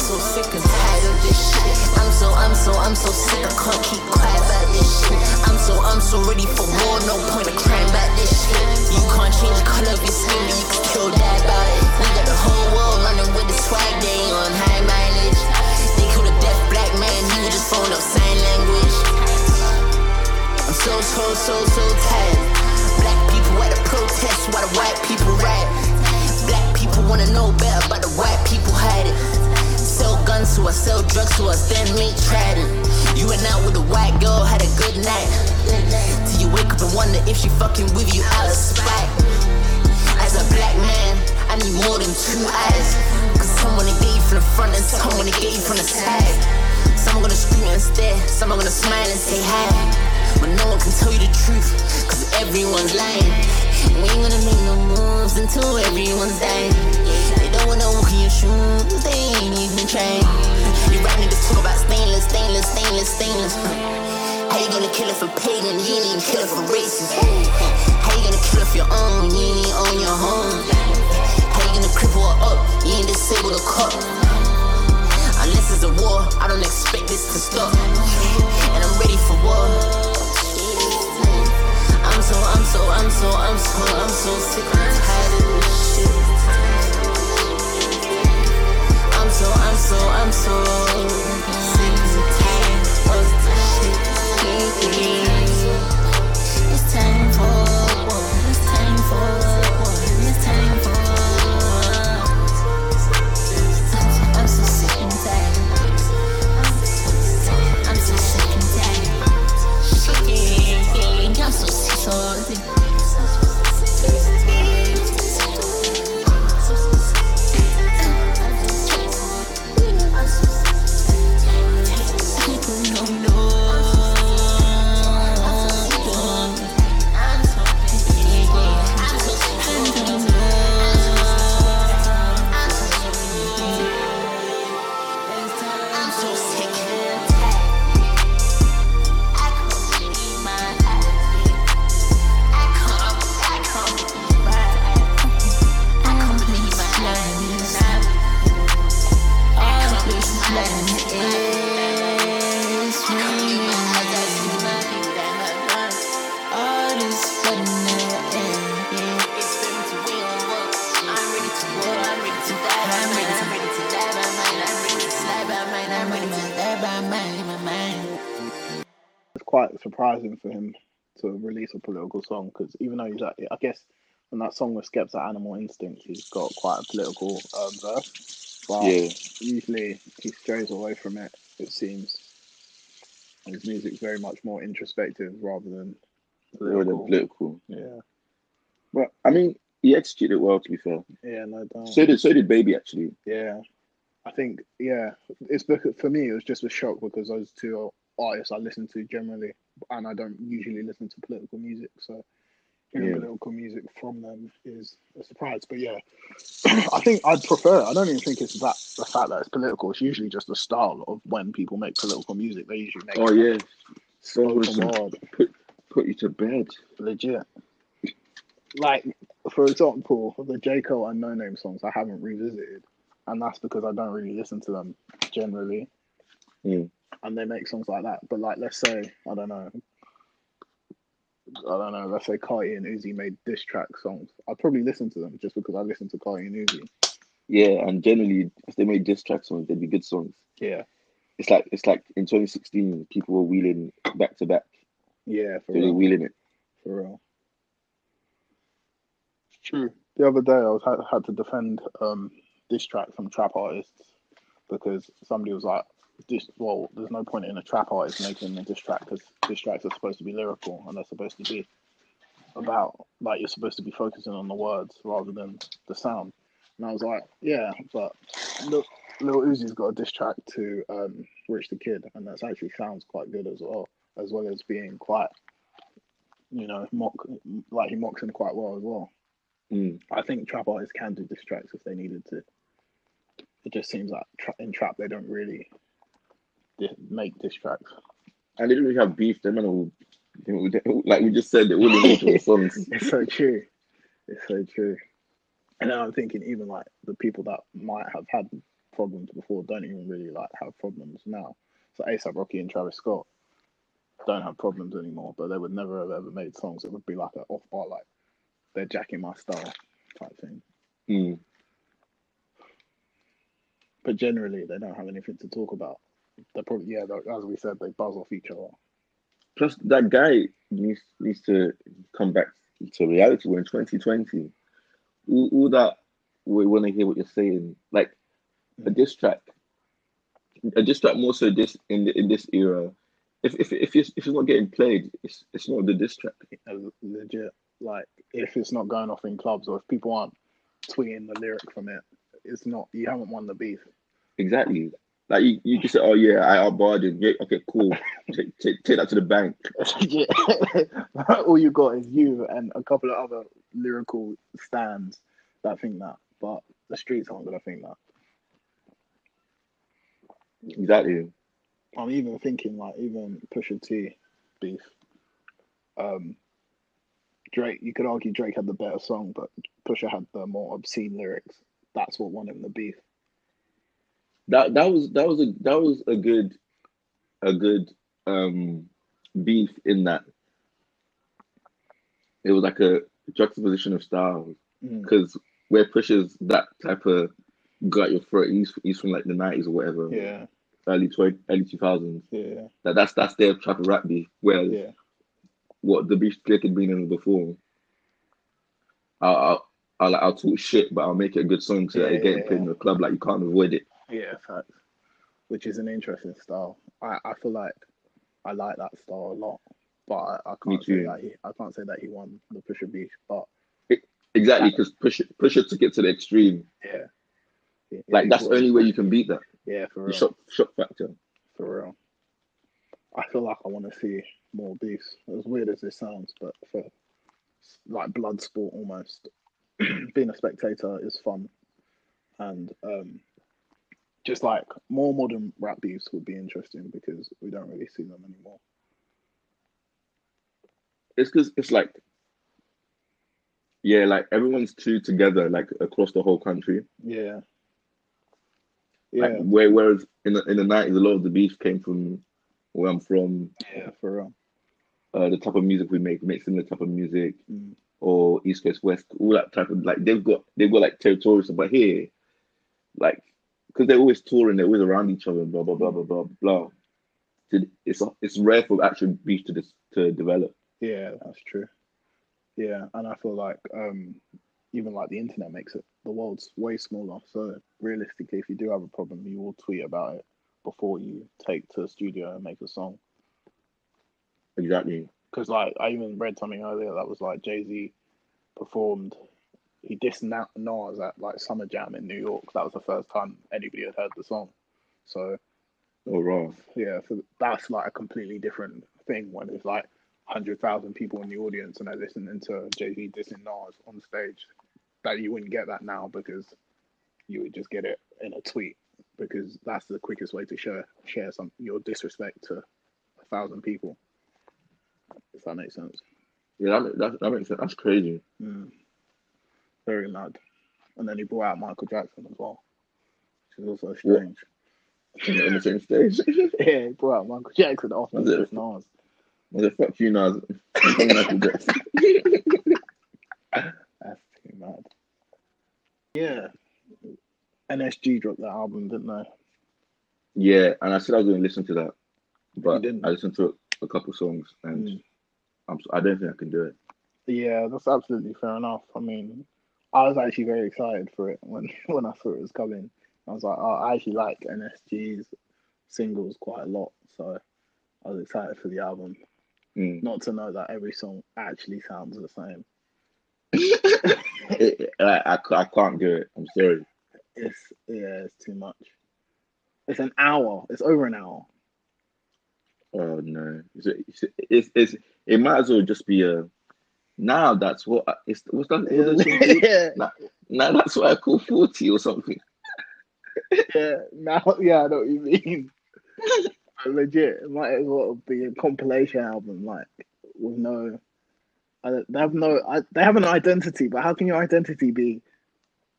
So, I'm so sick and tired of this shit. I'm so, I'm so, I'm so sick. I can't keep quiet about this shit. I'm so, I'm so ready for war. No point of crying about this shit. You can't change the color of your skin, but you can still die about it. We got the whole world running with the swag. They on high mileage. They killed a deaf black man. Was just throwing up sign language. I'm so, so, so, so tired. Black people at the protest while the white people riot. Black people wanna know better, but the white people hide it. Guns to us, sell drugs to us, then me tried. You went out with a white girl, had a good night. Till you wake up and wonder if she fucking with you out of spite. As a black man, I need more than two eyes. Cause someone to get you from the front and someone to get you from the side. Some are gonna scream and stare, some are gonna smile and say hi. But no one can tell you the truth, cause everyone's lying. We ain't gonna make no moves until everyone's dying. Don't wanna shoes, they ain't even trying. You right niggas talk about stainless, stainless, stainless, stainless. How you gonna kill it for pagan? You ain't even kill it for racist. How you gonna kill it for your own? You ain't even own your home. How you gonna cripple her up? You ain't disable the cup. Unless it's a war, I don't expect this to stop. And I'm ready for war. I'm so, I'm so, I'm so, I'm so, I'm so sick and tired so, I'm so, I'm so sick and tired. It's time for war. It's time for war. It's time for war. I'm so sick and tired. I'm so I'm so sick and tired. I'm so sick, so release a political song because even though he's, at- I guess, when that song with Skepta Animal Instinct, he's got quite a political um, verse. But Yeah. usually he strays away from it. It seems his music's very much more introspective rather than More than political. political. Yeah, But I mean, he executed it well. To be fair, yeah, no doubt. so did so did Baby actually. Yeah, I think yeah, it's for me it was just a shock because those two artists I listen to generally, and I don't usually listen to political music, so hearing Yeah. political music from them is a surprise. But yeah, I think I'd prefer. I don't even think it's that the fact that it's political. It's usually just the style of when people make political music. They usually make Oh yeah, so put put you to bed. legit. Like for example, the J Cole and Noname songs I haven't revisited, and that's because I don't really listen to them generally. Mm. And they make songs like that. But like, let's say I don't know, I don't know. Let's say Carti and Uzi made diss track songs. I'd probably listen to them just because I listen to Carti and Uzi. Yeah, and generally, if they made diss track songs, they'd be good songs. Yeah, It's like it's like in 2016, people were wheeling back to back. yeah, for So they're real, wheeling it. for real. It's true. The other day, I was had, had to defend um diss track from trap artists because somebody was like, "This well, there's no point in a trap artist making a diss track because diss tracks are supposed to be lyrical and they're supposed to be about like you're supposed to be focusing on the words rather than the sound." And I was like, "Yeah, but look, Lil Uzi's got a diss track to um Rich the Kid, and that actually sounds quite good as well, as well as being quite." You know, mock like he mocks him quite well as well. Mm. I think trap artists can do diss tracks if they needed to. It just seems like tra- in trap they don't really di- make diss tracks. Don't really have beef. Them and all, like we just said, they're all individual songs. It's so true. It's so true. And then I'm thinking even like the people that might have had problems before don't even really like have problems now. So ASAP Rocky and Travis Scott don't have problems anymore, but they would never have ever made songs. It would be like an off bar, like they're jacking my style type thing. Mm. But generally, they don't have anything to talk about. They probably, yeah, as we said, they buzz off each other. Plus, that guy needs needs to come back to reality. We're in 2020. All, all that we want to hear what you're saying, like a diss track, a diss track more so this in the, in this era. If if if it's, if it's not getting played, it's it's not the diss track. Uh, legit. Like if it's not going off in clubs or if people aren't tweeting the lyric from it, it's not. You haven't won the beef. Exactly. Like you, you just say, oh yeah, I outbarred him. Yeah, okay, cool. take, take, take that to the bank. yeah. All you got is you and a couple of other lyrical stands that think that, but the streets aren't gonna think that. Exactly. I'm even thinking like even Pusha T beef. Um, Drake, you could argue Drake had the better song, but Pusha had the more obscene lyrics. That's what won him the beef. That that was that was a that was a good a good um beef in that it was like a juxtaposition of styles Mm. because where Pusha's that type of got your throat, he's he's from like the nineties or whatever, Yeah, early twenty early two thousands. yeah, That that's that's their type of rap beef. Whereas yeah, what the beef Drake had been in before, I'll I'll, I'll, I'll talk shit, but I'll make it a good song so that Yeah, it getting yeah, yeah. in the club. Like you can't avoid it. Yeah. Facts. Which is an interesting style. I, I feel like I like that style a lot, but I, I can't say that he I can't say that he won the Pusha beef. But Exactly, because Pusha Pusha took it to get to the extreme. yeah, It- it Like that's the only way you can beat that. Yeah, for real. shock shock factor. For real. I feel like I want to see more beefs. As weird as this sounds, but for like blood sport almost, being a spectator is fun, and um, just like more modern rap beefs would be interesting because we don't really see them anymore. It's because it's like, yeah, like everyone's too together, like across the whole country. Yeah, Like yeah, where whereas in the in the nineties, a lot of the beef came from where I'm from. yeah, for real. Uh, the type of music we make, we make similar type of music, Mm. or East Coast West, all that type of like they've got they've got like territorial stuff, but here, like, because they're always touring, they're always around each other, blah blah blah blah blah blah. It's it's rare for actual beef to dis- to develop. Yeah, that's true. Yeah, and I feel like um, even like the internet makes it the world's way smaller. So realistically, if you do have a problem, you will tweet about it before you take to the studio and make a song. Exactly. Because like I even read something earlier that was like Jay Z performed. He dissed Na- Nas at like Summer Jam in New York. That was the first time anybody had heard the song. So Oh, raw. yeah, so that's like a completely different thing when there's like hundred thousand people in the audience and they're listening to Jay Z dissing Nas on stage. That you wouldn't get that now because you would just get it in a tweet because that's the quickest way to share share some your disrespect to a thousand people. If that makes sense. Yeah, that, that, that makes sense. That's crazy. Mm. Very mad. And then he brought out Michael Jackson as well, which is also strange. On the same stage. yeah, he brought out Michael Jackson after Was it? this Nas. I said, fuck you, Nas. Michael Jackson. That's too mad. Yeah. NSG dropped that album, didn't they? Yeah, and I said I was going to listen to that, but? I listened to a couple songs, and Mm. I'm, I don't think I can do it. Yeah, that's absolutely fair enough. I mean, I was actually very excited for it when when I saw it was coming. I was like, oh, I actually like NSG's singles quite a lot, so I was excited for the album. Mm. Not to know that every song actually sounds the same. It- I, I, I can't do it. I'm sorry. It's yeah, it's too much. It's an hour. It's over an hour. Oh no, it's, it's, it's, it's it might as well just be a Now that's what I- it's what's that? That yeah, Now, now that's what I call forty or something. yeah. Now, yeah, I know what you mean. Legit, it might as well be a compilation album, like with no. I don't, they have no. I, they have an identity, but how can your identity be?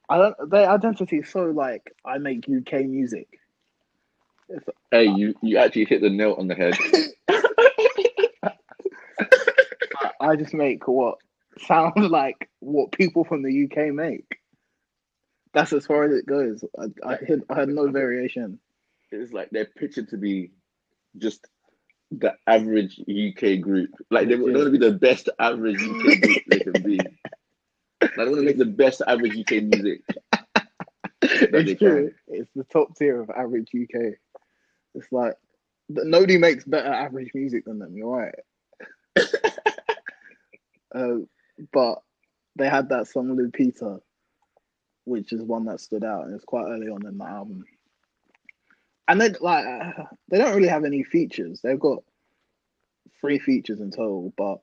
I don't. Their identity is so like I make UK music. It's, Hey, you you actually hit the nail on the head. I, just make what sounds like what people from the UK make. That's as far as it goes. I, I, had, I had no variation. It's like they're pictured to be just the average UK group. Like they want to be the best average UK group they can be. Like they want to make the best average UK music. It's true. It's the top tier of average UK. It's like nobody makes better average music than them. You're right. Uh, but they had that song Lupita, which is one that stood out, and it's quite early on in the album. And they like they don't really have any features. They've got three features in total, but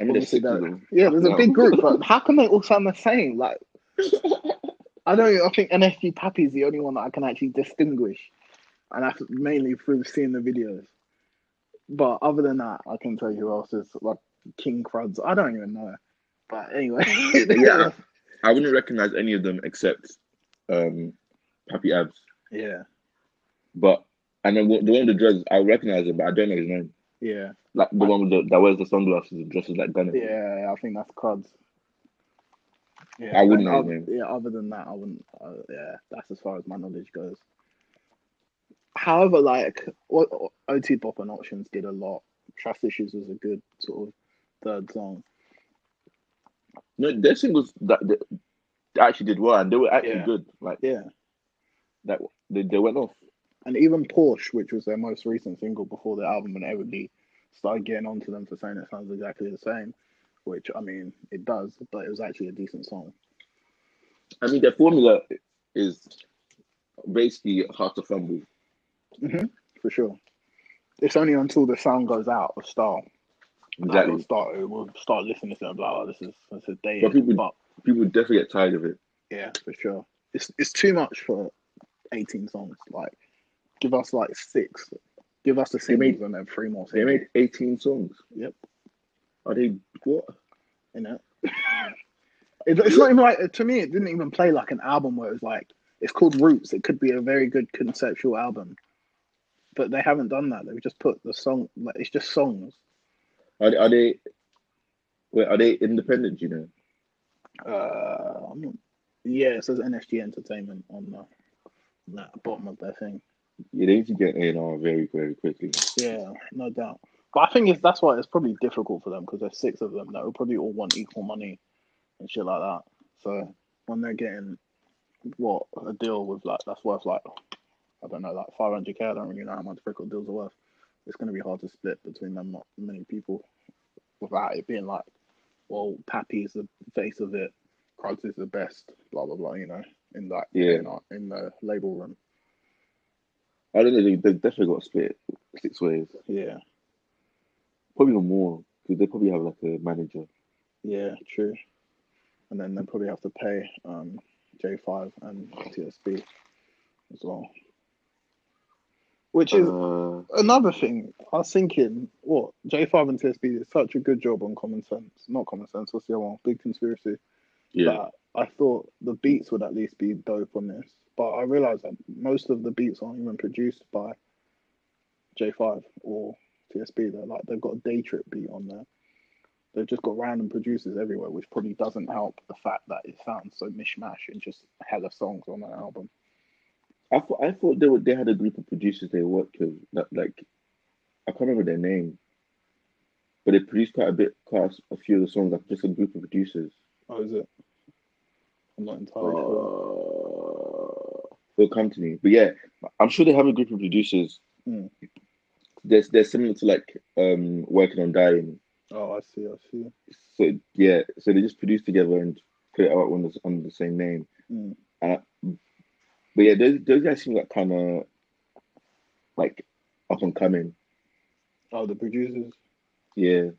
obviously six of they're- them. yeah, there's a big group. But how can they all sound the same? Like, I don't. I think NSG Papii is the only one that I can actually distinguish, and that's mainly through seeing the videos. But other than that, I can tell you who else is like King Cruds. I don't even know. But anyway, Yeah. I wouldn't recognize any of them except um, Papii Abz. yeah, But and then the one with the dreads, I recognize him, but I don't know his name. yeah, Like the one with the, that wears the sunglasses and dresses like Gunna. yeah. I think that's Cruds. Yeah, I wouldn't and know oth- his name. Yeah, other than that, I wouldn't. Uh, yeah, that's as far as my knowledge goes. However, like what OT Bop and Options did a lot. Trust Issues was a good sort of third song. No, their singles that they actually did well, and they were actually Yeah. good. Like Yeah, that, they, they went off. and even Porsche, which was their most recent single before the album, and everybody started getting onto them for saying it sounds exactly the same. Which I mean, it does, but it was actually a decent song. I mean, their formula is basically hard to fumble. Mm-hmm, for sure. It's only until the sound goes out of style. Exactly. We'll start, we'll start listening to be like, oh, this is this is dated. But people- but People definitely get tired of it. yeah, for sure. It's it's too much for eighteen songs. Like, give us like six. Give us the They singles and then three more. They Singles, made 18 songs. Yep. Are they what? you know. It, it's not even like to me. It didn't even play like an album where it was like it's called Roots. It could be a very good conceptual album, but they haven't done that. They've just put the song. Like it's just songs. Are they? Are they wait, are they independent? You know. Uh, I'm not, yeah, it says NSG Entertainment on the, on the bottom of their thing. Yeah, they need to get A and R very, very quickly. Yeah, no doubt. But I think it's that's why it's probably difficult for them because there's six of them that will probably all want equal money and shit like that. So when they're getting what a deal with like that's worth like I don't know like 500k. I don't really know how much record deals are worth. It's going to be hard to split between them not many people without it being like, well, Papii is the face of it, Krugs is the best, blah blah blah. You know, in that Yeah. in, our- in the label room. I don't know. They, they definitely got split six ways, Yeah, probably even more because they probably have like a manager. Yeah, true. And then they probably have to pay um, JAE5 and TSB as well. Which is Uh, another thing. I was thinking, what JAE5 and TSB did such a good job on Common Sense. Not Common Sense. What's the other one? Big Conspiracy. yeah, That I thought the beats would at least be dope on this, but I realized that most of the beats aren't even produced by JAE5 or TSB. They're like they've got a day trip beat on there. They've just got random producers everywhere, which probably doesn't help the fact that it sounds so mishmash and just hella songs on that album. I thought I thought they were, they had a group of producers they worked with that like I can't remember their name, but they produced quite a bit, quite a few of the songs. Like just a group of producers. Oh, is it? I'm not entirely Uh, sure. they'll come to me, but yeah, I'm sure they have a group of producers. Hmm. They're, they're similar to like um working on dying. Oh, I see. I see. So yeah, so they just produce together and put it out on the, under the same name. Mm. Uh, but yeah, those, those guys seem like kind of like up and coming. Oh, the producers. Yeah,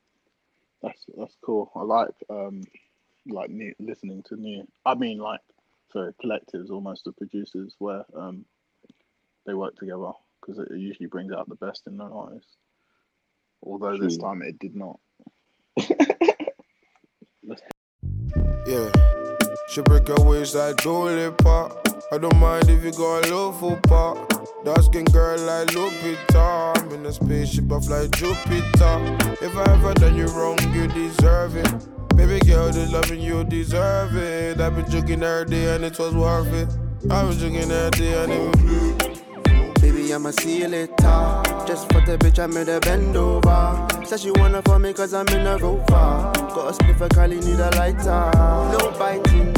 That's that's cool. I like um like new, listening to new. I mean like sorry collectives almost of producers where um they work together because it usually brings out the best in an artist. Although this time it did not. Yeah. She break her waist like Pop. I don't mind if you go low full pop. Dark skin girl like Lupita. I'm in a spaceship, I fly Jupiter. If I ever done you wrong, you deserve it. Baby girl, the loving you deserve it. I've been joking every day and it was worth it. I've been joking every day and it was worth it. Baby, I'ma see you later. Just for the bitch, I made her bend over. Said she wanna for me cause I'm in a rover. Got a spliff, I call need a lighter. No biting.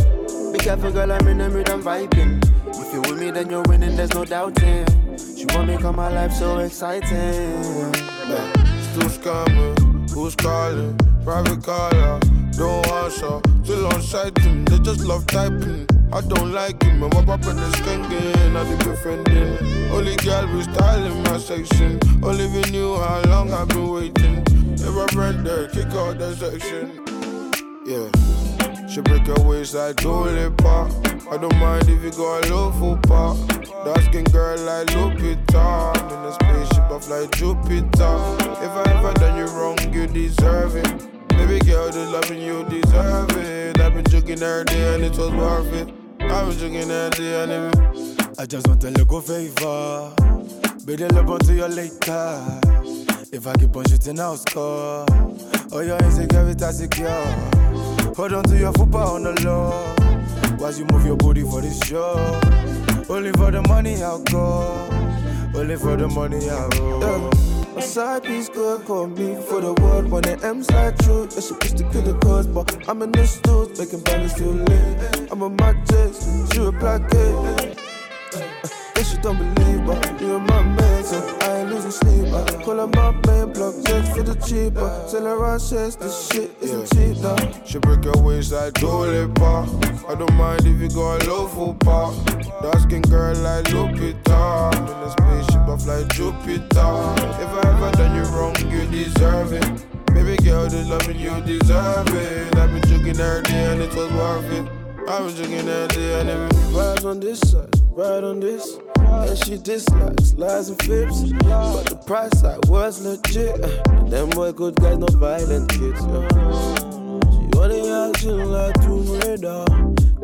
Be careful, girl, I'm in the mood, I'm vibing. If you with me, then you're winning, there's no doubting. She want me come my life so exciting. Yeah. Still scamming, who's calling? Private caller, don't answer. Still on him, they just love typing. I don't like him, and my papa is skanking. I be defending. Only girl we styling my section. Only we knew how long I've been waiting. If I read there, kick out that section. Yeah. She break her waist like Pop. I don't mind if you go a low full pop. Dark skin girl like Lupita. I'm in a spaceship, I fly Jupiter. If I ever done you wrong, you deserve it. Baby girl, the loving you deserve it. I've been joking every day and it was worth it. I've been joking every day and it I just want a little favor. Baby, love until you later. If I keep on shooting, I'll score. Oh, your insecurity secure. Hold on to your football on the law. While you move your booty for this show. Only for the money I'll go. Only for the money I'll go. A side piece girl call me for the world when the M slide through. Yeah, she pushed to kill the cause, but I'm in the stools making bangers too late. I'm a mattress, she a plaque. Yeah, she don't believe, but you're my man, so I ain't losing sleep. I call her my man, block, checks for the cheaper. Tell her I says this shit isn't cheap now. She break her waist like Dolly Pop. I don't mind if you go a low full pop. Dark skin girl like Lupita. In a spaceship, I fly Jupiter. If I ever done you wrong, you deserve it. Baby girl, the loving you deserve it. I've been joking every day and it was worth it. I've been joking every day and it Vibes on this side, right on this. And she dislikes lies and fibs. But the price I was legit. Uh, them boy good guys, not violent kids. Yeah. She wanna action like Tomb Raider.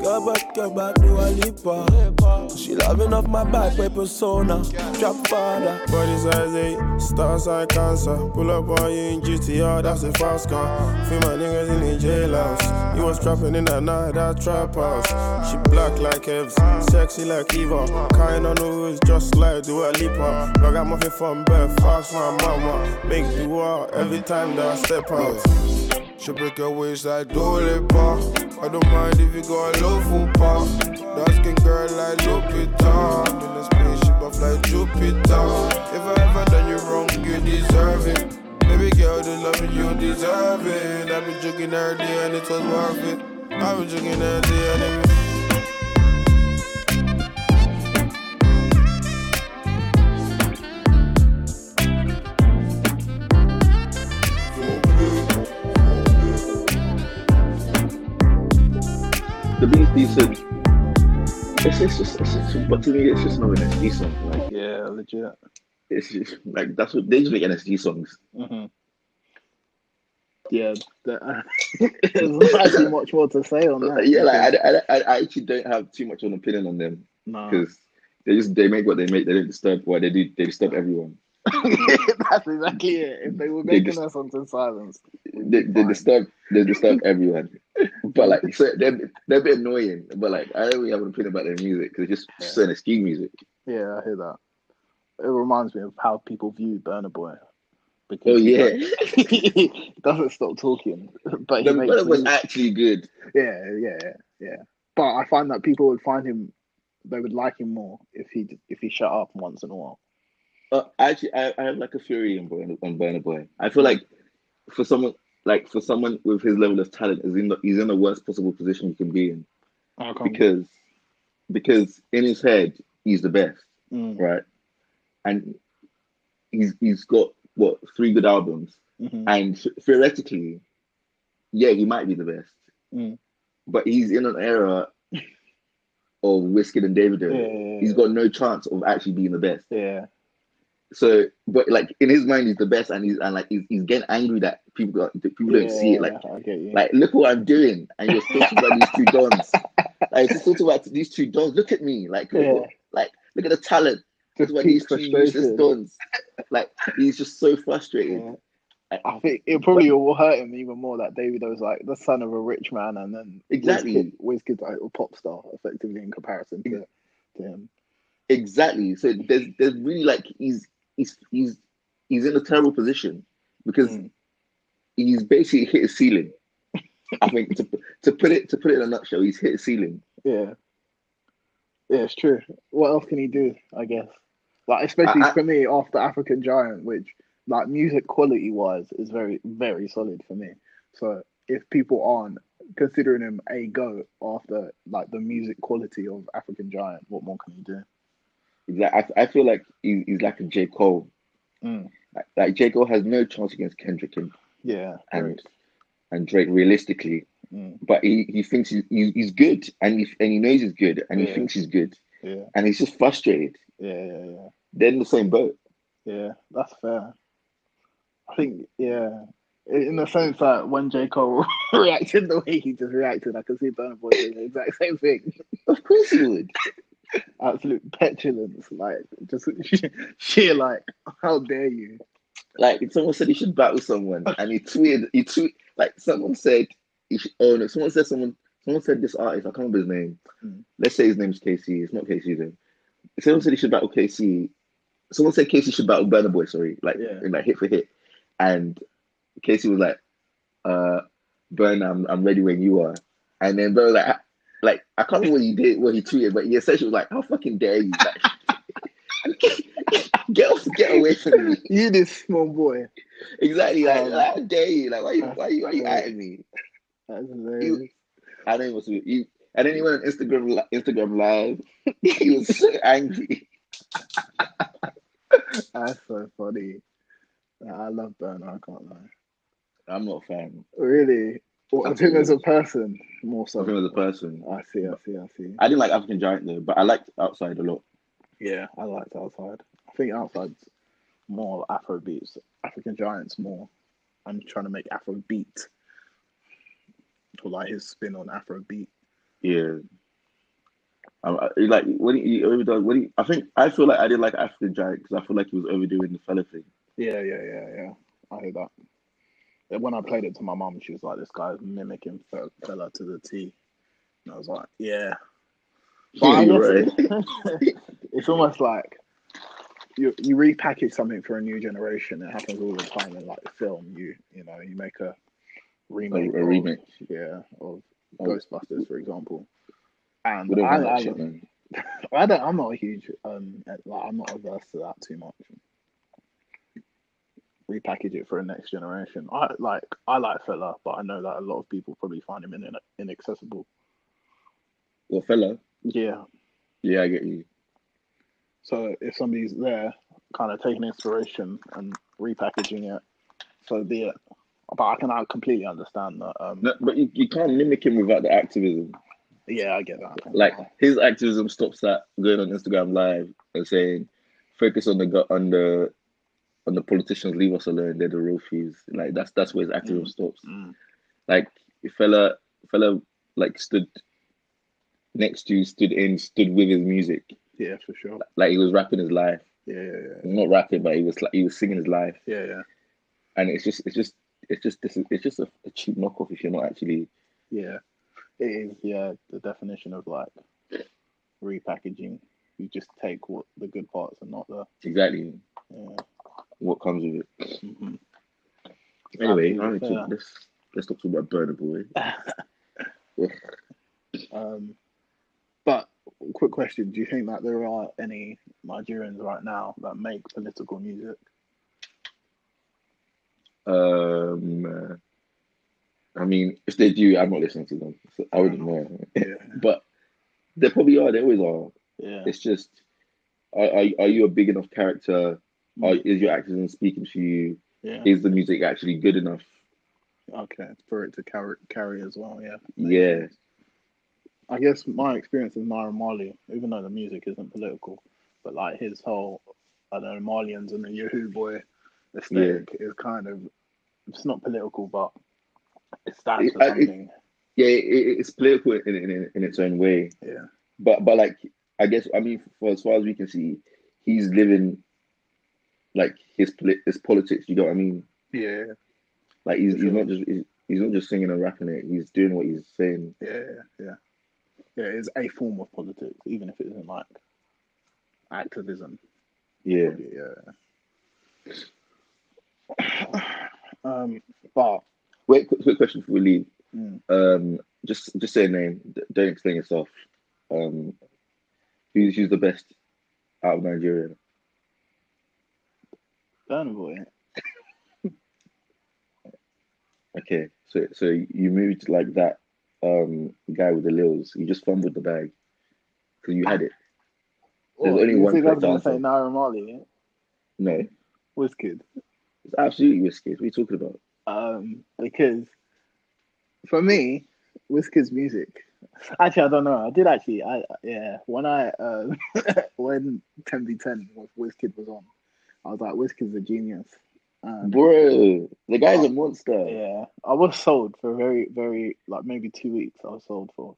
Girl back, girl back, do a lipa. Uh. She loving off my back, my persona. Trap father. Body size 8, star side cancer. Pull up on you in GTR, that's a fast car. Feel my niggas in the jailhouse. You was trapping in that night, that trap house. She black like Evs, sexy like Eva. Kind the wheels, just like do Dua Lipa. I got muffin from birth, fast my mama. Make do every time that I step out. She break her waist like Dolly Pop. I don't mind if you go a low full pop. Dark skin girl like Lupita. I'm in a spaceship, I fly Jupiter. If I ever done you wrong, you deserve it. Baby girl, the loving you deserve it. I've been joking every day and it was worth it. I've been joking every day and it It's, it's just, it's just, but to me, it's just no NSG song. Like, Yeah, legit. it's just like that's what they just make NSG songs. hmm Yeah, that, there's not actually much more to say on that. yeah, like I, I, I, I actually don't have too much of an opinion on them no. because they just they make what they make. They don't disturb what they do. They disturb everyone. That's exactly it. If they were They making just- us onto silence, They, they disturb they disturb everyone. But like so they're they're a bit annoying. But like I don't really have an opinion about their music because it's just certain NSG music. yeah, I hear that. It reminds me of how people view Burna Boy. Because Oh yeah, he doesn't stop talking, but he the makes was actually good. Yeah, yeah, yeah, yeah. But I find that people would find him, they would like him more if he if he shut up once in a while. Uh, actually, I, I have like a theory on Burna, on Burna Boy. I feel like for someone like for someone with his level of talent, is in the, he's in the worst possible position he can be in because because in his head he's the best, Mm, right? And he's he's got what three good albums, mhm. and theoretically yeah, he might be the best, Mm. but he's in an era of Wizkid and Davido. Yeah, yeah, He's yeah. got no chance of actually being the best. Yeah, So, but like in his mind, he's the best, and he's and like he's, he's getting angry that people people don't see it. Like, get you. like look what I'm doing, and you're talking about these two dons. Like, you're talking about these two dons. Look at me, like, look, Yeah. what- like look at the talent. Just Look at peak these two useless dons. Like he's just so frustrated. Yeah. I think it probably will hurt him even more that Davido was like the son of a rich man, and then Exactly. Wizkid, Wizkid's like a pop star, effectively in comparison to, to him. Exactly. So there's there's really like he's he's he's he's in a terrible position because Mm. he's basically hit his ceiling. I think to to put it to put it in a nutshell, he's hit his ceiling. Yeah, yeah, it's true. What else can he do? I guess, like especially I- I- for me after African Giant, which like music quality wise is very very solid for me. So if people aren't considering him a goat after like the music quality of African Giant, what more can he do? Like I, I feel like he, he's like a J Cole. Mm. Like, like J Cole has no chance against Kendrick and Yeah, and, and Drake realistically, Mm. but he, he thinks he's, he's good and he and he knows he's good and he thinks he's good yeah, and he's just frustrated. yeah, yeah, yeah. They're in the same boat. Yeah, that's fair. I think, yeah, in the sense that when J. Cole reacted the way he just reacted, I could see Burna Boy doing the exact same thing. Of course he would. Absolute petulance, like just sheer, like, how dare you? Like if someone said he should battle someone, and he tweeted. He tweet like someone said. He should, oh no! Someone said someone. Someone said this artist. I can't remember his name. Mm. Let's say his name's KC. It's not KC then. Someone said he should battle KC. Someone said KC should battle Burna Boy. Sorry, like Yeah. in like hit for hit, and Casey was like, "Uh, Burna, I'm, I'm ready when you are." And then Burna was like, like I can't remember what he did, what he tweeted, but he essentially was like, "How fucking dare you!" Like, get off, get away from me. You this small boy. Exactly. Like, Um, like, how dare you? Like, why you, why you, why you at me? That's hilarious. I don't you. And then he went on Instagram, Instagram live. he was so angry. That's so funny. I love Burna, I can't lie. I'm not a fan Really? Well, of him as a person, more so. of him as a person. I see, I see, I see. I didn't like African Giant though, but I liked Outside a lot. Yeah, I liked Outside. I think Outside's more Afro beats. African Giant's more. I'm trying to make Afro beat. Or like his spin on Afro beat. Yeah. Um, like when he, overdoes, when he, I think I feel like I didn't like African Giant because I feel like he was overdoing the Fela thing. Yeah, yeah, yeah, yeah. I hear that. When I played it to my mum, she was like, "This guy's mimicking Fe- Fela to the T," and I was like, "Yeah." But I Yeah, you're right. it's almost like you you repackage something for a new generation. It happens all the time in like film. You you know you make a A, remake, a of- remake. yeah, of Oh. Ghostbusters, for example. And I, I, shit, I, don't. I'm not a huge. Um, like I'm not averse to that too much. Repackage it for a next generation. I like. I like Fela, but I know that a lot of people probably find him in, inaccessible. Well, Fela, Yeah. yeah, I get you. So if somebody's there, kind of taking inspiration and repackaging it, so be it. But I can I completely understand that. Um, No, but you, you can't mimic him without the activism. yeah, I get that. Like his activism stops at going on Instagram live and saying, "Focus on the on the on the politicians. Leave us alone. They're the real thieves." Like that's that's where his activism stops. Mm. Like Fela, Fela, like stood next to, you, stood in, stood with his music. yeah, for sure. Like he was rapping his life. Yeah, yeah, yeah, Not rapping, but he was like he was singing his life. yeah, yeah. And it's just it's just it's just this is it's just a, a cheap knockoff if you're not actually Yeah, it is. Yeah, the definition of like repackaging. You just take what the good parts and not the. exactly Yeah. What comes with it. mhm. Anyway, I need to, fair. let's let's talk about Burna Boy. Yeah. Um, but quick question: Do you think that there are any Nigerians right now that make political music? Um, uh, I mean, if they do, I'm not listening to them. So I wouldn't know. Yeah, but they probably are. They always are. yeah, It's just, are are, are you a big enough character? Are, is your activism speaking to you? yeah. Is the music actually good enough? Okay, for it to carry carry as well. Yeah. Yeah, I guess my experience with Naira Marley, even though the music isn't political, but like his whole, I don't know, Marlians and the Yahoo Boy aesthetic is kind of, it's not political, but it stands for I- it- something. yeah, it- it's political in, in in its own way. yeah. But but like I guess I mean for as far as we can see, he's living like his his politics. You know what I mean? Yeah. Like he's, he's not just he's, he's not just singing and rapping it. He's doing what he's saying. Yeah. Yeah. Yeah. It's a form of politics, even if it isn't like activism. Yeah. Yeah. Um, but Wait, quick, quick question before we leave. Mm. Um, just just say a name. Don't explain yourself. Um, who's who's the best out of Nigeria? Burna Boy. Okay, so so you moved like that um guy with the lils. You just fumbled the bag because you had it. There's What, only one I'm correct gonna say answer. Naira Marley? Yeah? No, Wizkid. it's absolutely risky. What are you talking about? um, because for me, Wizkid's music. Actually, I don't know. I did actually. I yeah. When I um, when 10v10 with Wizkid was on, I was like, Wizkid's a genius. And Bro, the guy's a monster. yeah, I was sold for very very like maybe two weeks. I was sold for,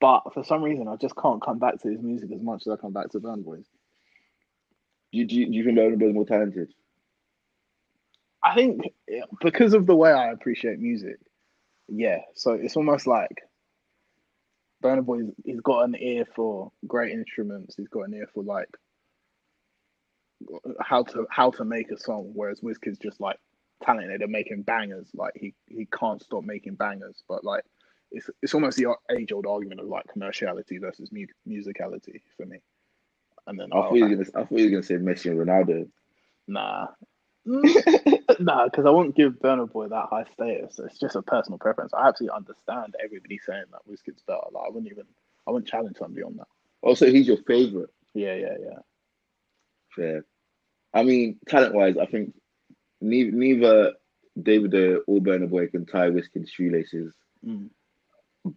but for some reason, I just can't come back to his music as much as I come back to Burna Boys. Do you, do you, do you think Burna Boys more talented? I think because of the way I appreciate music, yeah. So it's almost like Burna Boy. He's got an ear for great instruments. He's got an ear for like how to how to make a song. Whereas Wizkid's just like talented at making bangers. Like he he can't stop making bangers. But like it's it's almost the age old argument of like commerciality versus mu- musicality for me. And then I thought you were gonna I thought you were gonna say Messi and Ronaldo. Nah. Mm, nah, because I won't give Burna Boy that high status. It's just a personal preference. I absolutely understand everybody saying that Wizkid's better. Like I wouldn't even I wouldn't challenge somebody on that. Also, he's your favorite. Yeah, yeah, yeah. Fair. I mean, talent wise, I think neither, neither Davido or Burna Boy can tie Wizkid's shoelaces, Mm.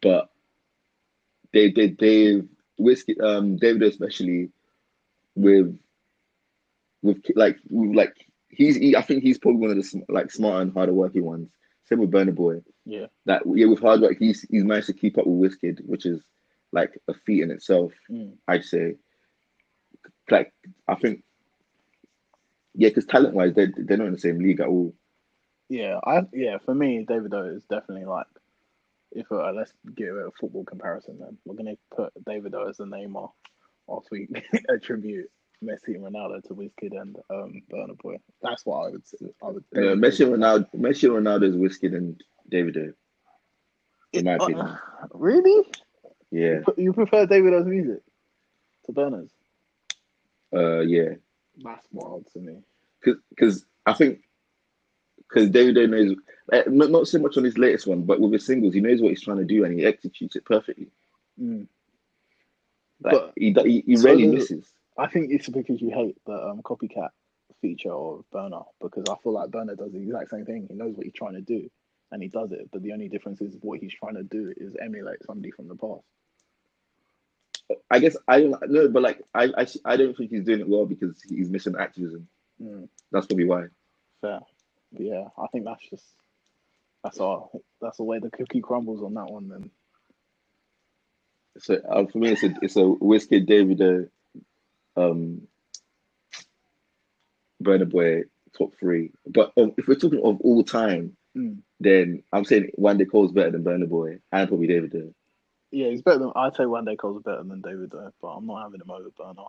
but they they they Wizkid um Davido especially with with like with, like he's he, I think he's probably one of the like smarter and harder working ones. Same with Burna Boy. Yeah. That yeah, with hard work, he's he's managed to keep up with Wizkid, which is like a feat in itself. Mm. I'd say. Like I think, yeah, because talent wise, they they're not in the same league at all. Yeah, I yeah, for me, Davido is definitely like if uh, let's get a football comparison then. We're gonna put Davido as the Neymar whilst we attribute Messi and Ronaldo to Wizkid and um Burna Boy. That's what I would say. I would Uh, Messi and Ronaldo, Messi and Ronaldo is Wizkid and Davido. in my opinion. Uh, really? Yeah, You prefer Davido's music to Burna's? uh, yeah, That's wild to me. because I think because Davido knows like, not not so much on his latest one, but with his singles, he knows what he's trying to do and he executes it perfectly. Mm. Like But- he he, he so rarely misses. I think it's because you hate the um, copycat feature of Burna because I feel like Burna does the exact same thing. He knows what he's trying to do and he does it, but the only difference is what he's trying to do is emulate somebody from the past. I guess I don't know, but like I, I I don't think he's doing it well because he's missing activism. Mm, That's probably why. fair. Yeah, I think that's just that's all. That's the way the cookie crumbles on that one. Then So uh, for me, it's a it's a Wizkid, Davido, um, Burna Boy top three. But um, if we're talking of all time, Mm. then I'm saying Wande Coal's better than Burna Boy and probably Davido. Yeah, he's better than I'd say. Wande Coal's better than David though, but I'm not having him over Burna.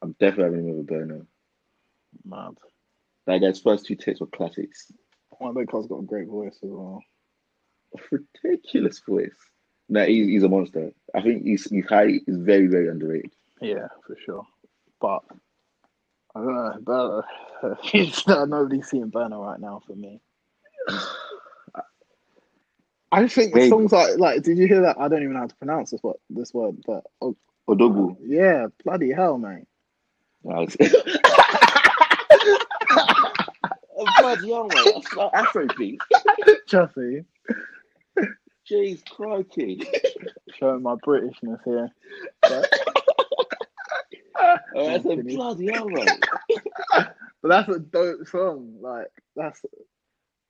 I'm definitely having him over Burna. Mad. That guy's first two takes were classics. Wande Coal's got a great voice as well. A Ridiculous voice. No, he's, he's a monster. I think he's he's high. He's very very underrated. Yeah, for sure. But I don't know, Burna. it's not, nobody's seeing Burna right now for me. I think the songs like like. Did you hear that? I don't even know how to pronounce this word. This word, but oh, Odogwu. yeah, bloody hell, mate. Alex. Oh, bloody hell, mate. That's not Afrobeat. Chuffy, Jeez, crikey. showing my Britishness here. Oh, that's a bloody hell, mate. But that's a dope song. Like that's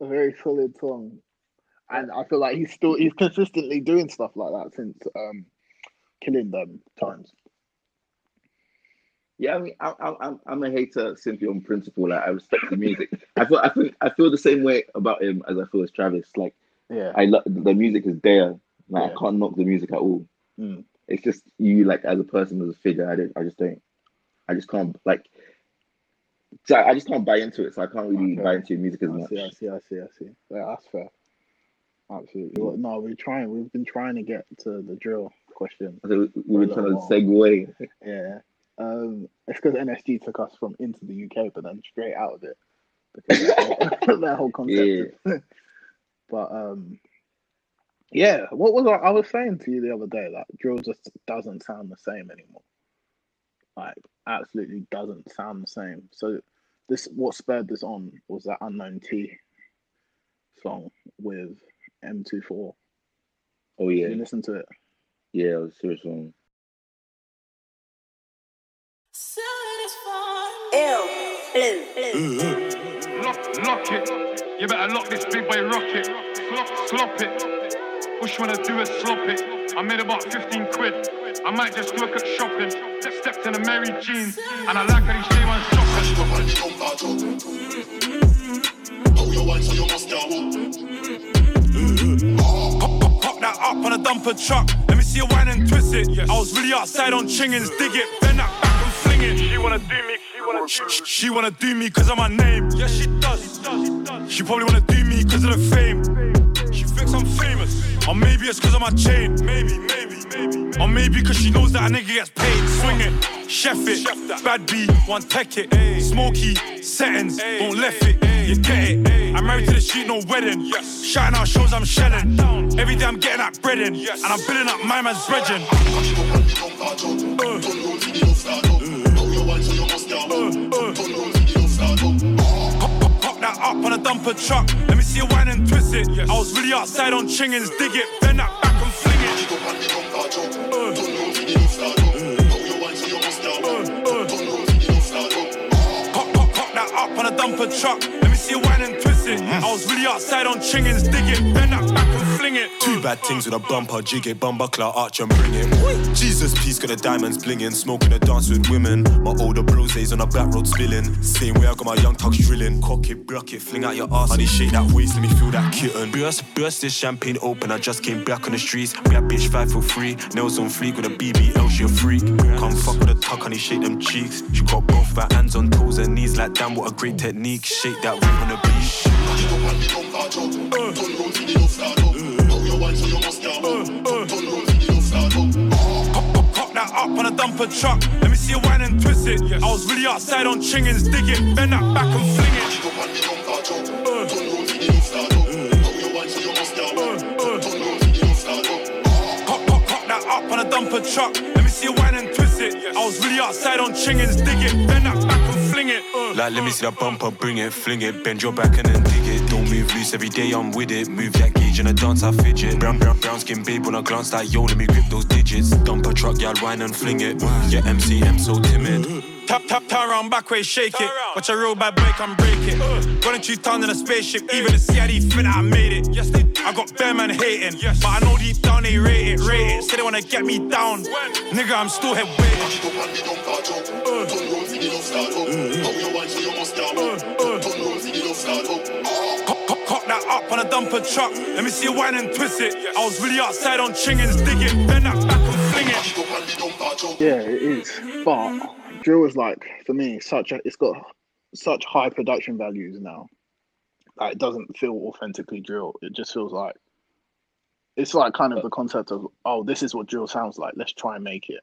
a very solid song, and I feel like he's still he's consistently doing stuff like that since um killing them times. Yeah, I mean, I, I, I'm I'm a hater simply on principle. Like, I respect the music. I feel I feel I feel the same way about him as I feel as Travis. Like, Yeah, I love the music is there. Like, Yeah. I can't knock the music at all. Mm. It's just you, like, as a person, as a figure. I don't. I just don't. I just can't like. so I just can't buy into it, so I can't really Okay. buy into your music as I much. see, I see, I see, I see. Yeah, that's fair. Absolutely. Well, no, we're trying. We've been trying to get to the drill question. We- we were trying to segue. Yeah. Um, it's because NSG took us from into the UK, but then straight out of it because that whole, that whole concept. but um, yeah. What was I, I was saying to you the other day? Like drill just doesn't sound the same anymore. Like absolutely doesn't sound the same. So this what spurred this on was that Unknown T song with M24. Oh Did yeah, you listen to it? yeah, it was a serious one. Lock, lock it. You better lock this big boy rocket. Slop, slop it. What you wanna do is slop it. I made about 15 quid. I might just work at shopping. Just stepped in a Mary jeans. And I like how these J1 shopping. Pop, pop that up on a dumper truck. Let me see you whine and twist it. I was really outside on chingins, dig it, bend that back and fling it. She wanna do me, she wanna do me. She wanna do me cause of my name. Yeah, she does. She probably wanna do me cause of the fame. She thinks I'm famous. Or maybe it's cause of my chain. Maybe, maybe, maybe. Or maybe cause she knows that a nigga gets paid. Swing it, chef it. Bad B, one tech it. Smoky, settings, won't left it. You get it. I'm married to the street, no wedding. Shouting out shows I'm shelling. Every day I'm getting that bread in. And I'm building up my man's brethren. Pop, that up on a dumper truck. Let me see you whine and twist it. I was really outside on chingins, dig it, bend that back and fling it. Pop, pop, pop that up on a dumper truck. Let me see you whine and twist it. I was really outside on chingins, dig it, bend that back it. Two bad things with a bumper, jig it, bumper, clout, arch and bring it. Jesus, peace, got the diamonds blinging, smoking a dance with women. My older bros days on a back road spilling. Same way I got my young tucks drilling. Cock it, block it, fling out your ass. Honey, shake that waist, let me feel that kitten. Burst, burst this champagne open, I just came back on the streets. Bad bitch, five for free. Nails on fleek with a BBL, she a freak. Come fuck with a tuck, honey, shake them cheeks. She got both her hands on toes and knees, like damn, what a great technique. Shake that weight on the beach. Pop, pop, pop that up on a dumper truck. Let me see you whine and twist it. I was really outside on chingins, dig it, bend that back and fling it. Pop, pop, pop that up on a dumper truck. Let me see you whine and twist it. I was really outside on chingins, dig it, bend that back and fling it. Uh. Like, let me see that bumper, bring it, fling it, bend your back and then dig it. Don't move loose every day, I'm with it. Move that gauge in a dance, I fidget. Brown, brown, brown skin babe when I glance like yo, let me grip those digits. Dump a truck, y'all whine and fling it. Yeah, MCM so timid. Tap, tap, turn around, back way, shake it. Watch a real bad boy come break it. Got into town in a spaceship, even the CID fit I made it. Yes, they I got bear man hating, but I know deep down they rate it, rate it. Say they wanna get me down. Nigga, I'm still head waiting. Pop, pop, pop that up on a dumper truck. Let me see you whine and twist it. I was really outside on chingins, dig it, bend that back and fling it. Yeah, it is. But drill is like for me such a it's got such high production values now. Like it doesn't feel authentically drill. It just feels like it's like kind of the concept of oh, this is what drill sounds like. Let's try and make it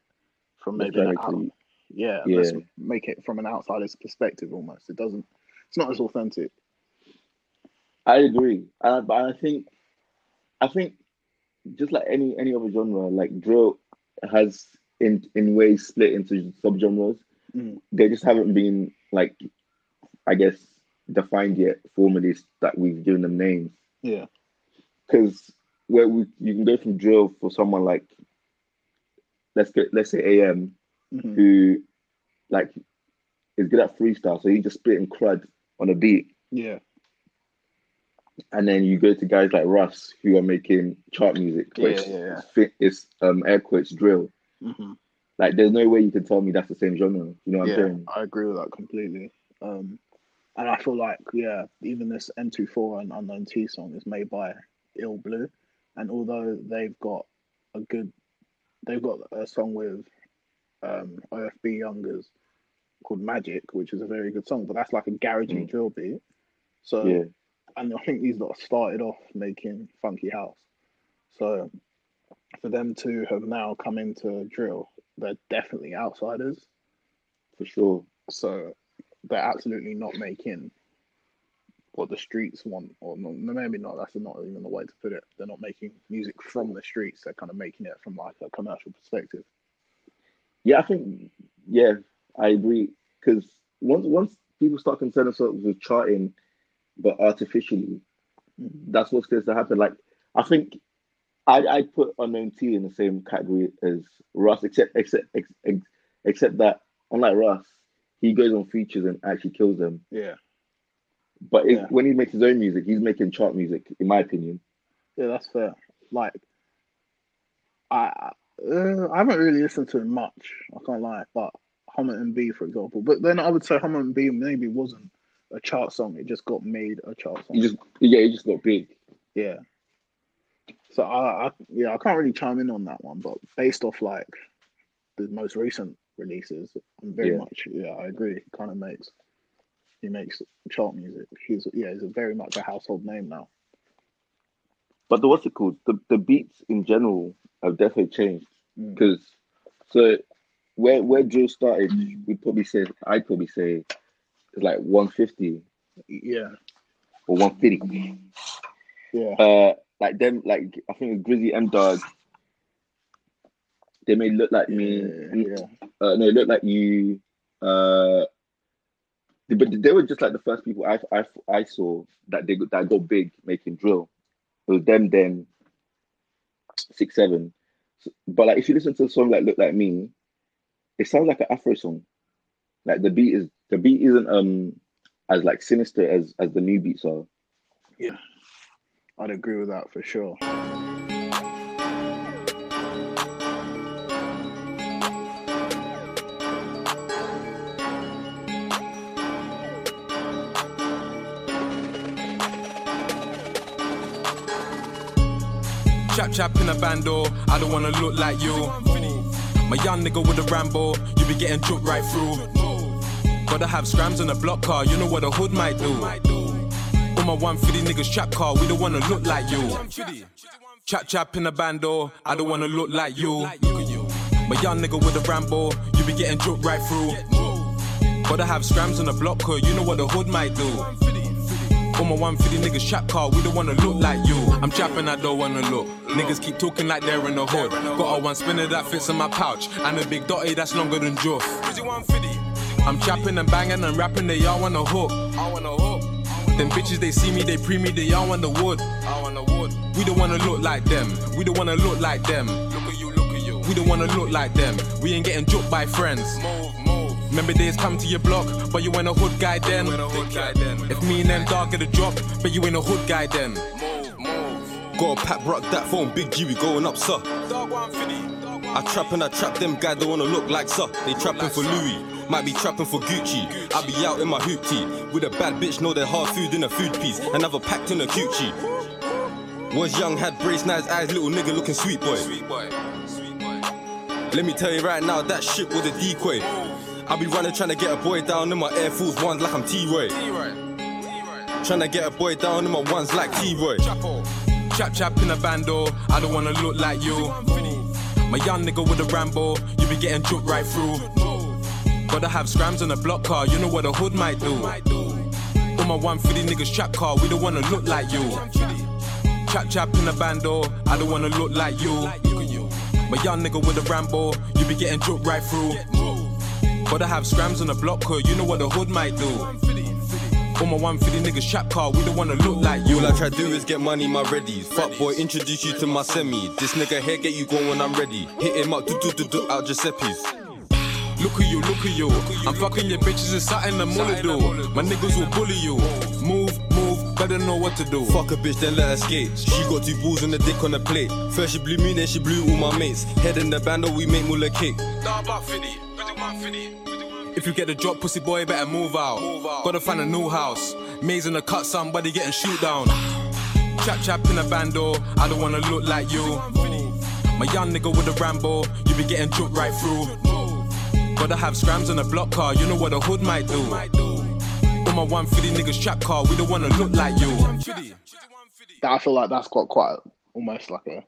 from maybe an out, Exactly. yeah, let's Yeah. make it from an outsider's perspective almost. It doesn't. It's not as authentic. I agree, uh, but I think, I think, just like any any other genre, like drill has in in ways split into subgenres. Mm. They just haven't been like, I guess, defined yet formally that we've given them names. Yeah. Because where we you can go from drill for someone like let's get let's say AM Mhm. who like is good at freestyle, so he just spitting crud on a beat. Yeah. And then you go to guys like Russ who are making chart music, Yeah, which yeah, yeah. fit is um air quotes drill. hmm Like there's no way you can tell me that's the same genre. You know what yeah, I'm saying? I agree with that completely. Um, and I feel like yeah, even this M24 and Unknown T song is made by iLL BLU, and although they've got a good, they've got a song with um, OFB Youngers called Magic, which is a very good song, but that's like a garagey drill beat. So, Yeah. And I think these lot started off making funky house. So, for them to have now come into drill, they're definitely outsiders For sure. so they're absolutely not making what the streets want, or no, maybe not. That's not even the way to put it. They're not making music from the streets. They're kind of making it from like a commercial perspective. Yeah, I think yeah, I agree. Because once once people start concerning themselves with charting, but artificially, that's what's going to happen. Like I think I I put Unknown T in the same category as Russ, except except ex, ex, except that unlike Russ, he goes on features and actually kills them. Yeah, But it, Yeah. when he makes his own music, he's making chart music, in my opinion. yeah, that's fair. Like, I uh, I haven't really listened to him much. I can't lie, but Homerton B, for example. But then I would say Homerton B maybe wasn't a chart song. It just got made a chart song. He just yeah, he just got big. Yeah. So I, I yeah, I can't really chime in on that one, but based off like the most recent releases, I'm very Yeah. much yeah, I agree. He kind of makes he makes chart music. He's yeah, he's a very much a household name now. But the what's it called? The the beats in general have definitely changed. Mm. Because so where where drill started, we'd probably say I'd probably say it's like 150 Yeah, or 150. yeah, Uh like them like I think Grizzy M Dog they may look like me yeah, uh no look like you uh but they were just like the first people I I, I saw that they that got big making drill. It was them then six seven. So- But like if you listen to a song like Look Like Me, it sounds like an Afro song. Like the beat is the beat isn't um as like sinister as as the new beats are. yeah. I'd agree with that for sure. Chap chap in a bando, I don't wanna look like you. My young nigga with a Rambo, you be getting jumped right through. Gotta have scrams on a block car, you know what a hood might do. All my 150 niggas trap car, we don't wanna look like you. Chap chap in a bando, I don't wanna look like you. My young nigga with a Rambo, you be getting jumped right through. Gotta have scrams on a block car, you know what a hood might do. All my 150 niggas trap car, we don't wanna look like you. I'm trapping, I don't wanna look. Niggas keep talking like they're in the hood. Got a one spinner that fits in my pouch, and a big dotty that's longer than Joff. I'm trapping and banging and rapping, they all wanna hook. I wanna hook. Them bitches, they see me, they pre me, they all want the wood. I want the wood. We don't wanna look like them. We don't wanna look like them. Look at you, look at you. We don't wanna look like them. We ain't getting joked by friends. Move, move. Remember days come to your block, but you ain't a hood guy then. If me and them dog get a drop, but you ain't a hood guy then. move Got a pack, rock that phone, big G, we going up, sir. I trap and I trap them guys don't wanna look like sir. They trapping for Louis, might be trapping for Gucci. I be out in my hoop tee with a bad bitch, know that hard food in a food piece. Another packed in a coochie. Was young, had brace, nice eyes, little nigga looking sweet boy. Let me tell you right now, that shit was a decoy. I be running trying to get a boy down in my Air Force Ones like I'm T-Roy. Trying to get a boy down in my ones like T-Roy. Chap chap in a bando, I don't wanna look like you. My young nigga with a Rambo, you be getting jumped right through. Gotta have scrams on a block car, you know what a hood might do. All my 150 niggas trap car, we don't wanna look like you. Chap chap in a bando, I don't wanna look like you. My young nigga with a Rambo, you be getting jumped right through. Gotta have scrams on a block car, you know what a hood might do. All my 150 niggas trap car, we don't wanna look like you. All I try to do is get money, my ready. Fuck boy, introduce you to my semi. This nigga here get you going when I'm ready. Hit him up, do do do do out Giuseppe's. Look at you, look at you. I'm fucking your bitches and something I'm gonna do. My niggas will bully you. Move, move, better know what to do. Fuck a bitch, then let her skate. She got two balls and a dick on the plate. First she blew me, then she blew all my mates. Head in the band, we make Muller cake. If you get the drop, pussy boy, better move out. Gotta find a new house. Maze in the cut, somebody getting shoot down. Chap chap in a bando, I don't wanna look like you. My young nigga with a Rambo, you be getting jumped right through. Gotta have scrams on a block car, you know what a hood might do. All my 150 niggas trap car, we don't wanna look like you. I feel like that's got quite almost like a.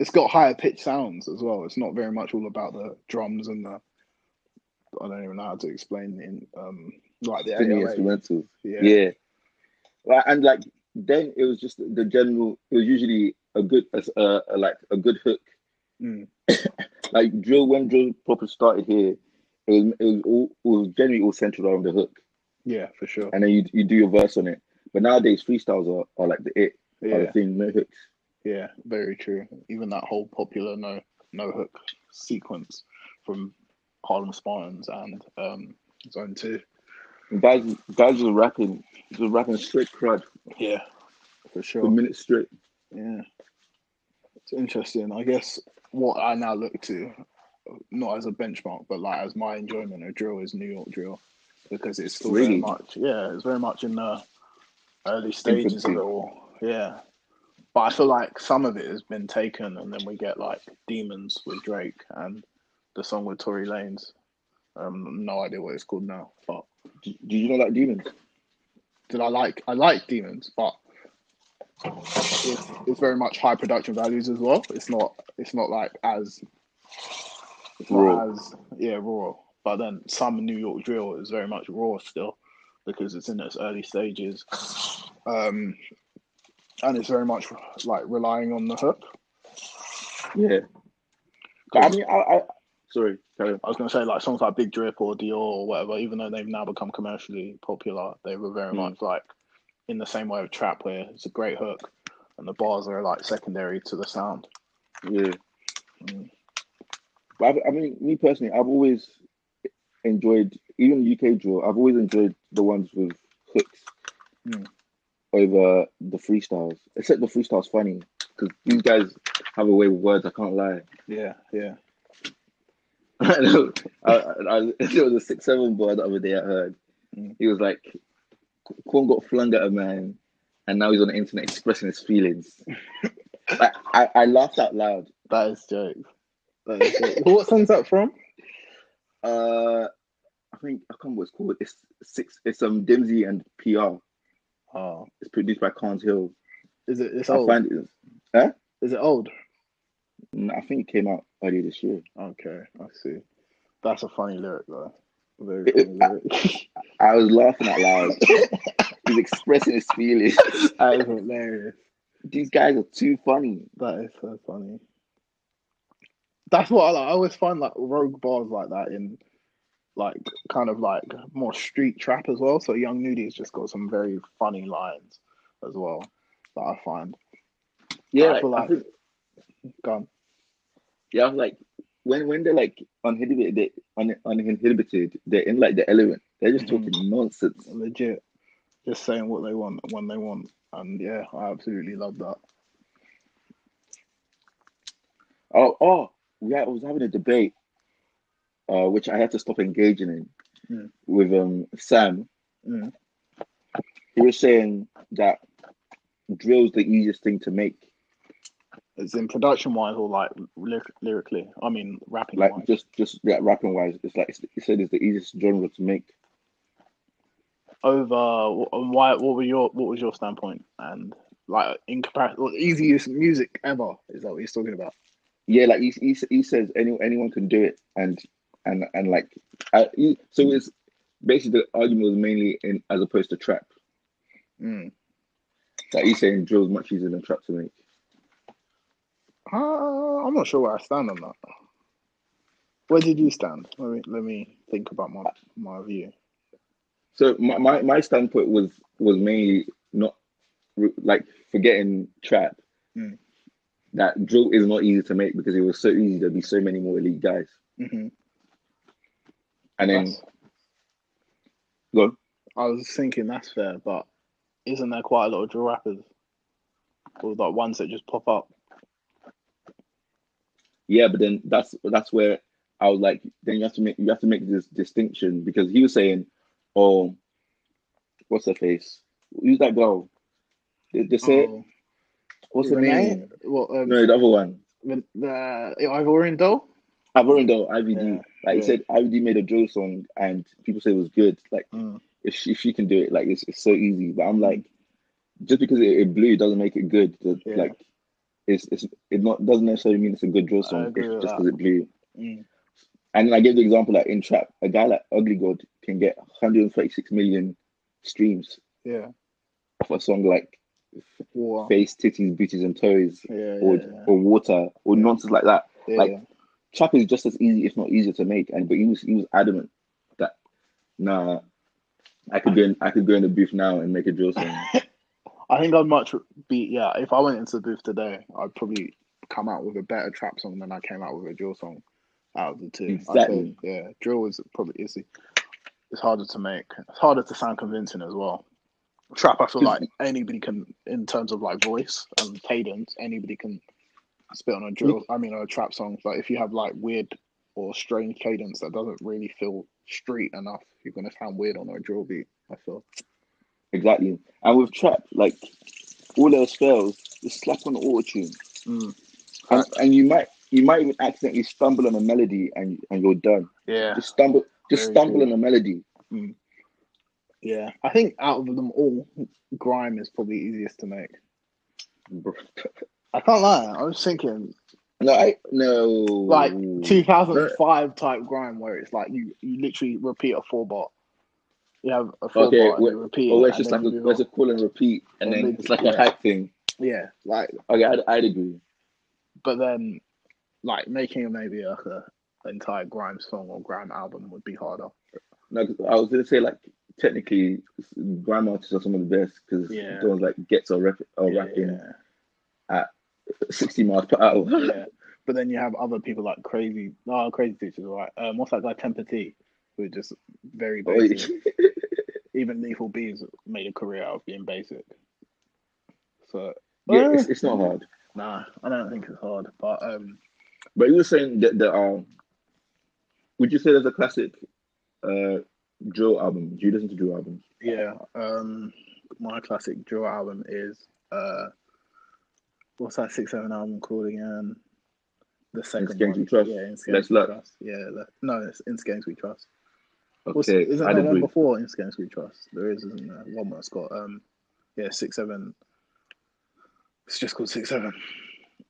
It's got higher pitch sounds as well. It's not very much all about the drums and the. I don't even know how to explain in um like the Singing 808. instrumentals. Yeah. Yeah. Like, and like then it was just the general. It was usually a good, uh, uh, like a good hook. Mm. Like drill when drill proper started here, it was it was all it was generally all centered around the hook, Yeah, for sure. and then you you do your verse on it. But nowadays freestyles are, are like the it, are the thing, no hooks. Yeah, very true. Even that whole popular no no hook sequence from Harlem Spartans and um Zone Two. Guys, guys are rapping, just rapping straight crud Yeah, for sure. minutes straight. Yeah. It's interesting. I guess what I now look to, not as a benchmark, but like as my enjoyment of drill is New York drill. Because it's still very much yeah, it's very much in the early stages of it all. Yeah. But I feel like some of it has been taken and then we get like Demons with Drake and the song with Tory Lanez. Um no idea what it's called now. But Do, do you know like demons? did I like I like Demons, but it's, it's very much high production values as well. It's not it's not like as it's not Raw. as yeah raw. But then some New York drill is very much raw still because it's in its early stages, um, and it's very much like relying on the hook. Yeah. But I mean, I, I sorry. I was gonna say like songs like Big Drip or Dior or whatever, even though they've now become commercially popular, they were very Mm. much like in the same way of trap where it's a great hook and the bars are like secondary to the sound. Yeah. Mm. But I, I mean, me personally, I've always enjoyed even UK drill. I've always enjoyed the ones with hooks Mm. over the freestyles. Except the freestyles funny because these guys have a way with words. I can't lie. Yeah, yeah. I know. I, I, there was a six seven boy the other day I heard. Mm. He was like, Quan got flung at a man, and now he's on the internet expressing his feelings. I, I, I laughed out loud. That is joke. That is jokes. what song's that from? Uh, I think I can't remember what it's called. It's six. It's um Dimzy and PR. Oh, It's produced by Carns Hill. is it? It's I old. find it. Huh? Is it old? I think it came out earlier this year. Okay, I see. That's a funny lyric though. Very funny lyric. I was laughing out loud. He's expressing his feelings. that is hilarious. These guys are too funny. That is so funny. That's what I like. I always find like rogue bars like that in like kind of like more street trap as well. So Young Nudy's just got some very funny lines as well that I find. Yeah, I like, feel I like think, gone. Yeah, I was like when when they're like uninhibited, they, un, uninhibited, they're in like the element. They're just Mhm. talking nonsense. Legit. Just saying what they want when they want. And yeah, I absolutely love that. Oh, oh, yeah, I was having a debate, uh, which I had to stop engaging in Mm. with um Sam. Mm. He was saying that drill's the easiest thing to make. It's in production wise or like lyric- lyrically. I mean rapping Like wise. just just yeah, rapping wise, it's like you said it's the easiest genre to make. over and why what were your what was your standpoint and like in comparison well, easiest music ever is that what he's talking about Yeah, like he he, he says any anyone can do it, and and and like I, he, so it's basically the argument was mainly in as opposed to trap. mm. Like he's saying drill's much easier than trap to make. Uh, i'm not sure where i stand on that where did you stand let me let me think about my my view So my, my, my standpoint was was mainly not like forgetting trap. Mm. That drill is not easy to make because it was so easy to be so many more elite guys. hmm And then go. I was thinking that's fair, but isn't there quite a lot of drill rappers? Or like ones that just pop up? Yeah, but then that's that's where I was like, then you have to make you have to make this distinction because he was saying, oh, what's her face? Who's that girl? They, they say, Oh, what's her name? What? Um, No, the other one. the, the Ivorian doll? Ivorindo, IVD. Yeah, like he said, IVD made a drill song and people say it was good. Like Mm. if she, if she can do it, like it's, it's so easy. But I'm like, just because it, it blew doesn't make it good. The- Yeah. It's it's it not doesn't necessarily mean it's a good drill song. It's just because it blew. Mm. And then I gave the example like in trap, a guy like Ugly God can get 136 million streams Yeah. of a song like Wow. Face, Titties, Booties, and Toes, Yeah, or yeah, yeah. or Water, or nonsense like that. Like trap is just as easy, if not easier, to make. And but he was he was adamant that nah, I could go in, I could go in the booth now and make a drill song. I think I'd much be yeah. If I went into the booth today, I'd probably come out with a better trap song than I came out with a drill song. Out of the two, Exactly. say, yeah, drill is probably easy. It's harder to make. It's harder to sound convincing as well. Trap, I feel like anybody can, in terms of like voice and cadence, anybody can spit on a drill. Mm. I mean, on a trap song. But if you have like weird or strange cadence that doesn't really feel street enough, you're gonna sound weird on a drill beat. I feel. Exactly. And with trap, like all else fails, just slap on the auto tune, Mm. and, and you might you might even accidentally stumble on a melody and and you're done. Yeah. Just stumble, just Very stumble true. on a melody. Mm. Yeah, I think out of them all, grime is probably easiest to make. I can't lie. I was thinking No, I no like 2005 type grime where it's like you you literally repeat a four bar. You have a four Okay, bar and where, you repeat. or it's just like a, where's a call and repeat, and And then then- it's like yeah. a hype thing. Yeah, like Okay, I'd, I'd agree. but then like making maybe like a entire grime song or grime album would be harder. No, 'cause I was gonna say like technically, grime artists are some of the best because Yeah. the ones like gets or, rap, or Yeah, rapping at sixty miles per hour. yeah. But then you have other people like crazy, oh, crazy teachers, right? Um, what's that guy, Tempa T, who are just very Oh, yeah. basic. Even Lethal B's made a career out of being basic. So yeah, uh, it's, it's not hard. Nah, I don't think it's hard. But um, But you were saying that there are. Would you say there's a classic uh, drill album? Do you listen to drill albums? yeah, um, my classic drill album is uh, what's that six seven album called again? The second one. We Trust? Yeah, Let's We? Trust. Yeah, no, it's Inst Games We Trust. What's, Okay, isn't I'd there one before Inst Games We Trust? There is, isn't there? One that's got um, yeah, six seven. It's just called six seven.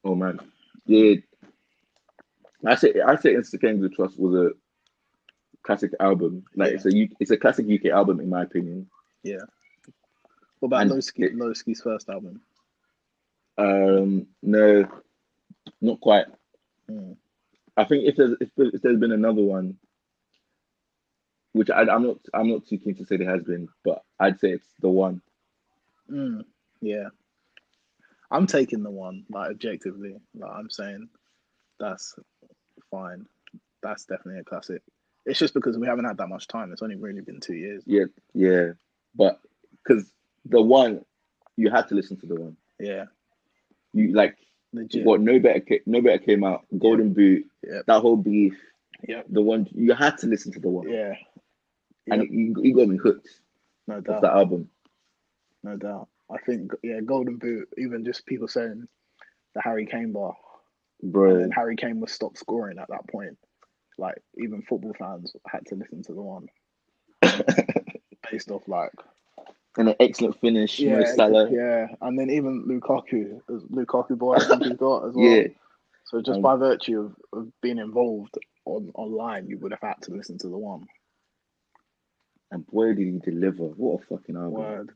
Oh man, yeah. I say I say Games with Trust was a classic album. Like it's a it's a classic UK album in my opinion. Yeah. What about Loski, Loski's first album? Um, no, not quite. Hmm. I think if there's if, if there's been another one, which I, I'm not I'm not too keen to say there has been, but I'd say it's the one. Mm, yeah. I'm taking the one, like objectively. Like I'm saying that's fine. That's definitely a classic. It's just because we haven't had that much time. It's only really been two years. Yeah, yeah, but because the one you had to listen to the one. Yeah. You like Legit. what? No better, no better came out. Golden Boot. Yep. That whole beef. Yep. The one you had to listen to the one. Yeah. And you, you got me hooked. No doubt. that album. No doubt. I think yeah, Golden Boot, even just people saying the Harry Kane bar. Bro. And Harry Kane was stopped scoring at that point. Like even football fans had to listen to the one. Based off like And an excellent finish, Salah. Yeah, and then even Lukaku, Lukaku boy, I think he's got as well. Yeah. So just Um, by virtue of, of being involved on online, you would have had to listen to the one. And boy, did he deliver! What a fucking album! Word.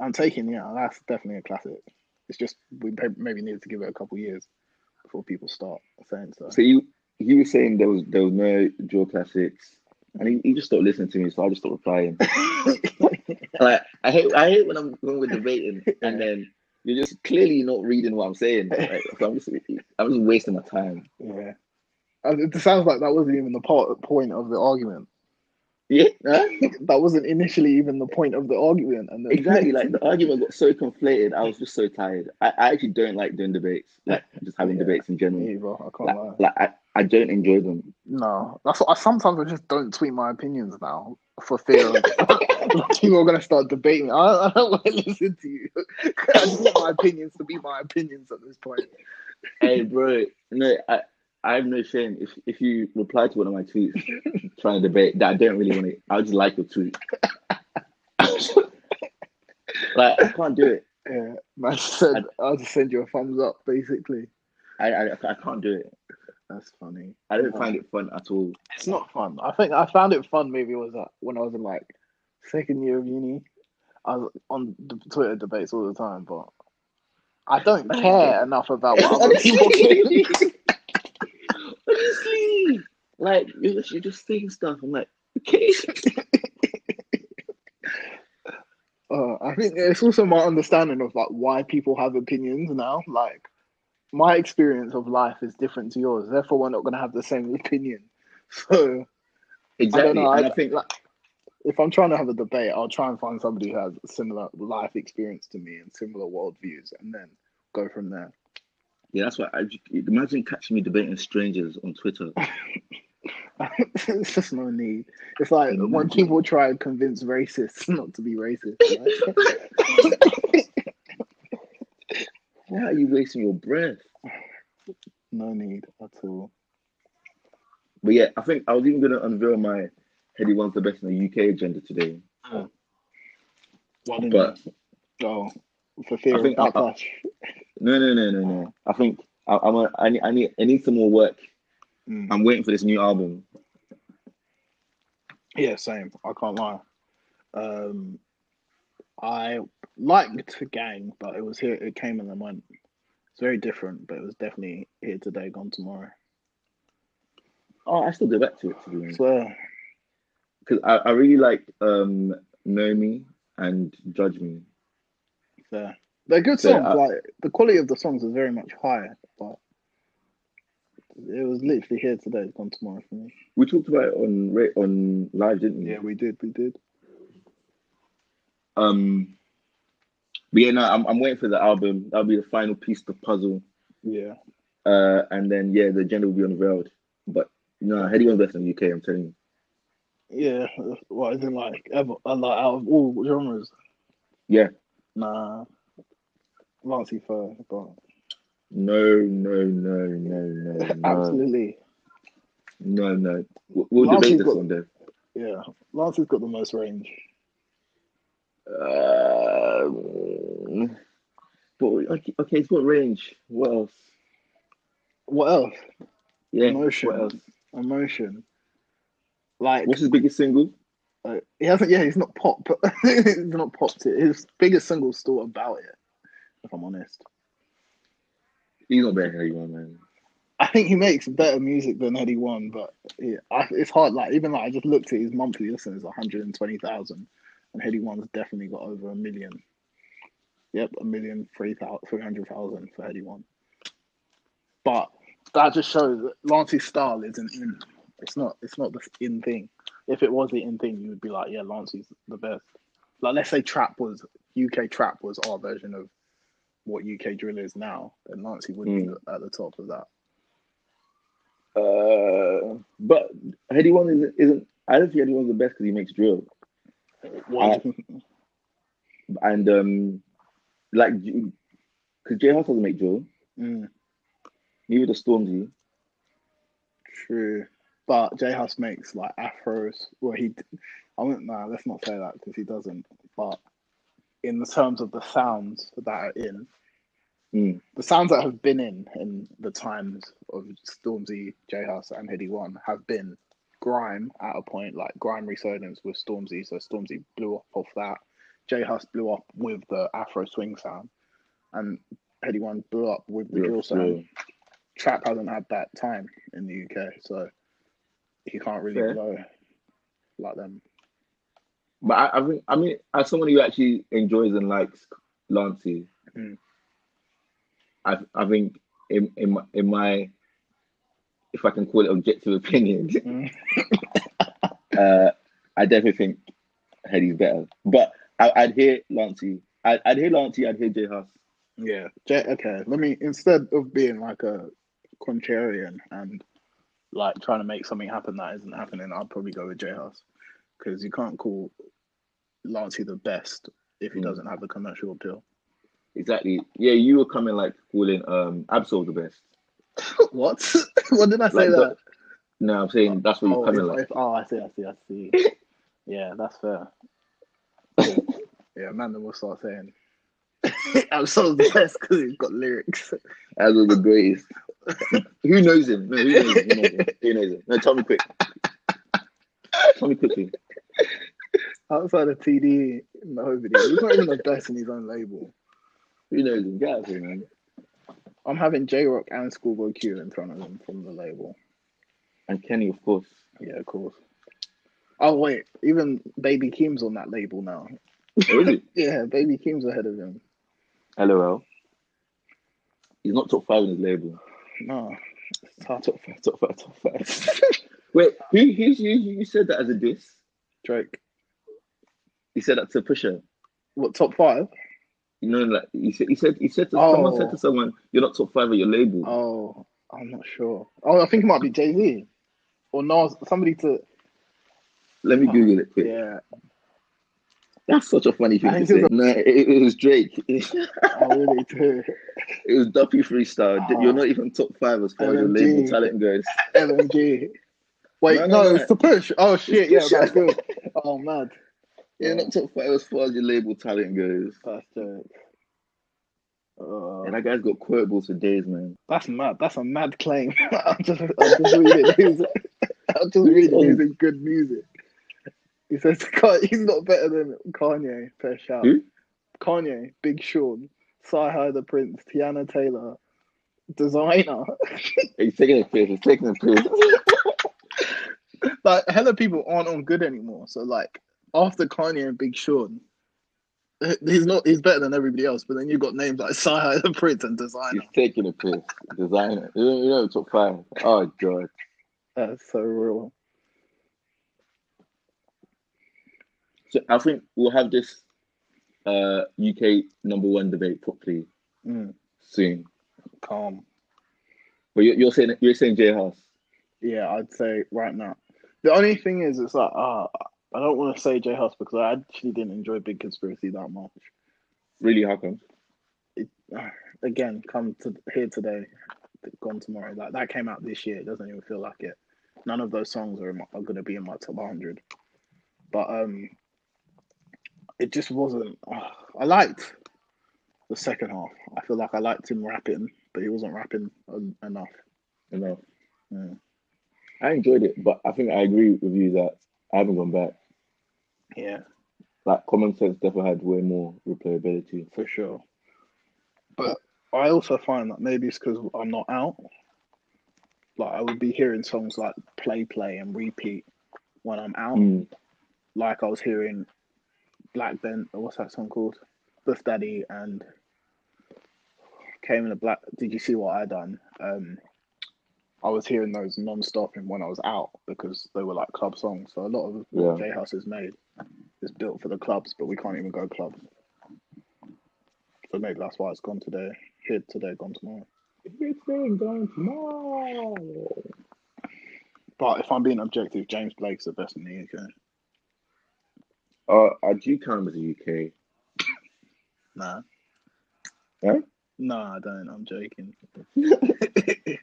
I'm taking yeah, that's definitely a classic. It's just we maybe needed to give it a couple years before people start saying so. So you you were saying there was there was no drill classics. and he, he just stopped listening to me, so I just stopped replying. like I hate I hate when I'm when we're debating and then you're just clearly not reading what I'm saying. So I'm just I'm just wasting my time. Yeah. It sounds like that wasn't even the part, point of the argument. Yeah, that wasn't initially even the point of the argument. And then- exactly. Like the argument got so conflated. I was just so tired. I, I actually don't like doing debates. Like just having debates in general. Either, I can't Like, lie. like I, I don't enjoy them. No, that's what I sometimes I just don't tweet my opinions now for fear of people are gonna start debating. I, I don't want to listen to you. I just want my opinions to be my opinions at this point. hey, bro. No, I. I have no shame if if you reply to one of my tweets trying to debate that I don't really want to. I'll just like your tweet. like I can't do it. Yeah, man said I'll just send you a thumbs up, basically. I I, I can't do it. That's funny. I don't find it fun at all. It's not fun. I think I found it fun. Maybe was that when I was in like second year of uni. I was on the Twitter debates all the time, but I don't care enough about what other people think. Honestly, like you're just, you're just saying stuff. I'm like, okay. Uh, I think it's also my understanding of like why people have opinions now. Like my experience of life is different to yours, therefore we're not going to have the same opinion. So I Exactly, don't know. I, I think- like, if I'm trying to have a debate, I'll try and find somebody who has a similar life experience to me and similar worldviews, and then go from there. Yeah, that's why I imagine catching me debating strangers on Twitter. it's just no need. It's like when people try and convince racists not to be racist. right? Why are you wasting your breath? no need at all. But yeah, I think I was even going to unveil my Headie One's the best in the UK agenda today. Why didn't But you? Oh, for fear I of think I- I- backlash. no, no, no, no, no. I think I, I'm a, I need I need I need some more work. Mm. I'm waiting for this new album. Yeah, same. I can't lie. Um, I liked the Gang, but it was here. It came and then went. It's very different, but it was definitely here today, gone tomorrow. Oh, I still go back to it to be honest. Swear. Because I, I really like um Know Me and Judge Me. Fair. They're good Yeah, songs. I- like the quality of the songs is very much higher, but it was literally here today, it's gone tomorrow for me. We talked about it on ra- on live, didn't we? Yeah, we did. We did. Um, but yeah, no, I'm I'm waiting for the album. That'll be the final piece of the puzzle. Yeah. Uh, and then yeah, the agenda will be unveiled. But no, Headie One's best in the UK. I'm telling you. Yeah. What is it like? Ever, uh, like out of all genres? Yeah. Nah. Lancey first, but No, no, no, no, no, no, absolutely. no, no. We'll, we'll debate this got- one day. Yeah. Lance has got the most range. Um, but okay, okay, it's got range. What else? What else? Yeah. Emotion. Else? Emotion. Like What's his biggest single? uh, he hasn't. Yeah, he's not pop. he's not popped it. His biggest single's still about it. If I'm honest, He's not better than Headie One, man. I think he makes better music than Eddie One, but yeah, I, it's hard. Like even like I just looked at his monthly listeners, 120,000, and Headie One's definitely got over a million. Yep, a million three thousand three hundred thousand for Headie One. But that just shows that Lance's style isn't in. It's not. It's not the in thing. If it was the in thing, you would be like, yeah, Lancey's the best. Like let's say trap was UK trap was our version of what UK drill is now, then Lancey would be at the top of that. Uh, but Headie One isn't, isn't. I don't think Headie One's the best because he makes drill. Why? and um, like, because J Hus doesn't make drill. Mm, Neither does Stormzy. true, but J Hus makes like afros. Well, he. I wouldn't. Nah, let's not say that because he doesn't. But in the terms of the sounds that are in, Mm. the sounds that have been in in the times of Stormzy, J Hus, and Headie One have been grime at a point, like grime resurgence with Stormzy. So Stormzy blew up off that. J Hus blew up with the Afro swing sound, and Headie One blew up with the Yeah, drill sound. yeah. Trap hasn't had that time in the UK, so he can't really Fair. blow. like them. But I, I think I mean as someone who actually enjoys and likes Lancey, Mm. I I think in in my, in my if I can call it objective opinion, Mm. uh, I definitely think Headie's better. But I, I'd hear Lancey. I'd, I'd hear Lancey. I'd hear J Hus. Yeah. J- okay. Let me instead of being like a contrarian and like trying to make something happen that isn't happening, I'd probably go with J Hus because you can't call Lancey the best if he Mm. doesn't have the commercial appeal. Exactly. Yeah, you were coming like calling um Ab-Soul the best. what? what did I say Like, that? No, I'm saying that's what you're Oh, coming if- like. if- oh, I see, I see, I see. yeah, that's fair. yeah, Amanda will start saying, I'm so obsessed because he's got lyrics. As was the greatest. who knows him? No, who knows him? Who knows him? Who knows him? No, tell me quick. Me quickly. Outside of TDE, no video. He's not even the best in his own label. Who knows him? Get out of here, man. I'm having Jay Rock and Schoolboy Q in front of him from the label. And Kenny, of course. Yeah, of course. Oh wait, even Baby Keem's on that label now. Oh, is it? Yeah, Baby Keem's ahead of him. LOL. He's not top five in his label. No, Top five, top five, top five. Wait, who, who's you? You said that as a diss? Drake. He said that to Pusha. What top five? You know, like he said, he said, he said to someone said Oh. to someone, "You're not top five at your label." Oh, I'm not sure. Oh, I think it might be Jay Z or Nas. Somebody to Let me Google it quick. yeah. That's such a funny thing I to say. it No, it, it was Drake. I really do. It was Duppy freestyle. Oh. You're not even top five as far as LMG. label talent goes. LMG. Wait, No, no, no, it's to Pusha. Oh shit, yeah, that's good. Oh mad. You're not top five as far as your label talent goes. That's. Uh, And that guy's got quotables for days, man. that's mad. That's a mad claim. I'm just, I'm just reading. He's, I'm just reading. Good music. He says he's not better than Kanye. Fair shout. Who? Kanye, Big Sean, CyHi the Prynce, Teyana Taylor, Desiigner. He's taking a piss. He's taking a piss. like hella people aren't on good anymore. So like after Kanye and Big Sean, he's not he's better than everybody else. But then you've got names like CyHi the Prynce and Desiigner. He's taking a piss. Desiigner. You know, you know top five. Oh god. That's so real. So I think we'll have this uh UK number one debate properly Mm, soon. calm. But you're, you're saying you're saying J Hus. Yeah, I'd say right now. The only thing is, it's like ah, I don't want to say J Hus because I actually didn't enjoy Big Conspiracy that much. Really, how come? It, Again, come to here today, gone tomorrow. Like that came out this year. It doesn't even feel like it. None of those songs are, my- are going to be in my top 100. But um, it just wasn't. ah, I liked the second half. I feel like I liked him rapping, but he wasn't rapping en- enough. Enough. Mm. I enjoyed it, but I think I agree with you that I haven't gone back. Yeah, Like common sense definitely had way more replayability. for sure. But I also find that maybe it's because I'm not out. Like I would be hearing songs like "Play Play" and "Repeat" when I'm out. Mm. Like I was hearing Black Ben. What's that song called? Bouff Daddy and came in a black. Did you see what I done? Um, I was hearing those non-stop and when I was out because they were like club songs. So a lot of what Yeah. J Hus has made is built for the clubs, but we can't even go clubs. So maybe that's why it's gone today. Here today, gone tomorrow. It's been going tomorrow. But if I'm being objective, James Blake's the best in the UK. Uh, I do count him as a UK. Nah. Huh? No, I don't. I'm joking.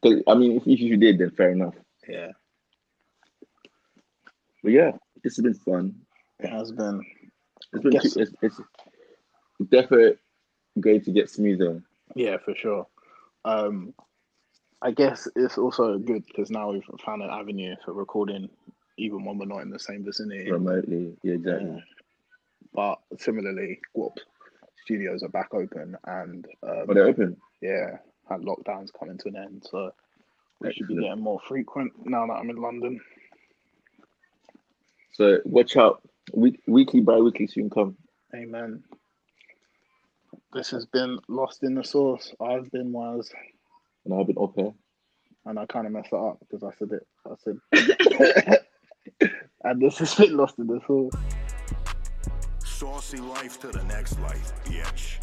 Because I mean, if, if you did, then fair enough. Yeah, But yeah, this has been fun. it has been. It's been it's, it's definitely going to get smoother. Yeah, for sure. Um, I guess it's also good because now we've found an avenue for recording, even when we're not in the same vicinity. remotely. Yeah, exactly. Yeah. But similarly, whoop, studios are back open and um, But they're open. yeah, and lockdowns coming to an end, so we should be getting more frequent now that I'm in London. So watch out. Week, weekly, bi-weekly soon come. Amen. This has been Lost in the Source. I've been Waz. And I've been up here. And I kind of messed it up because I said it. I said. and this has been Lost in the Source. Saucy life to the next life, bitch.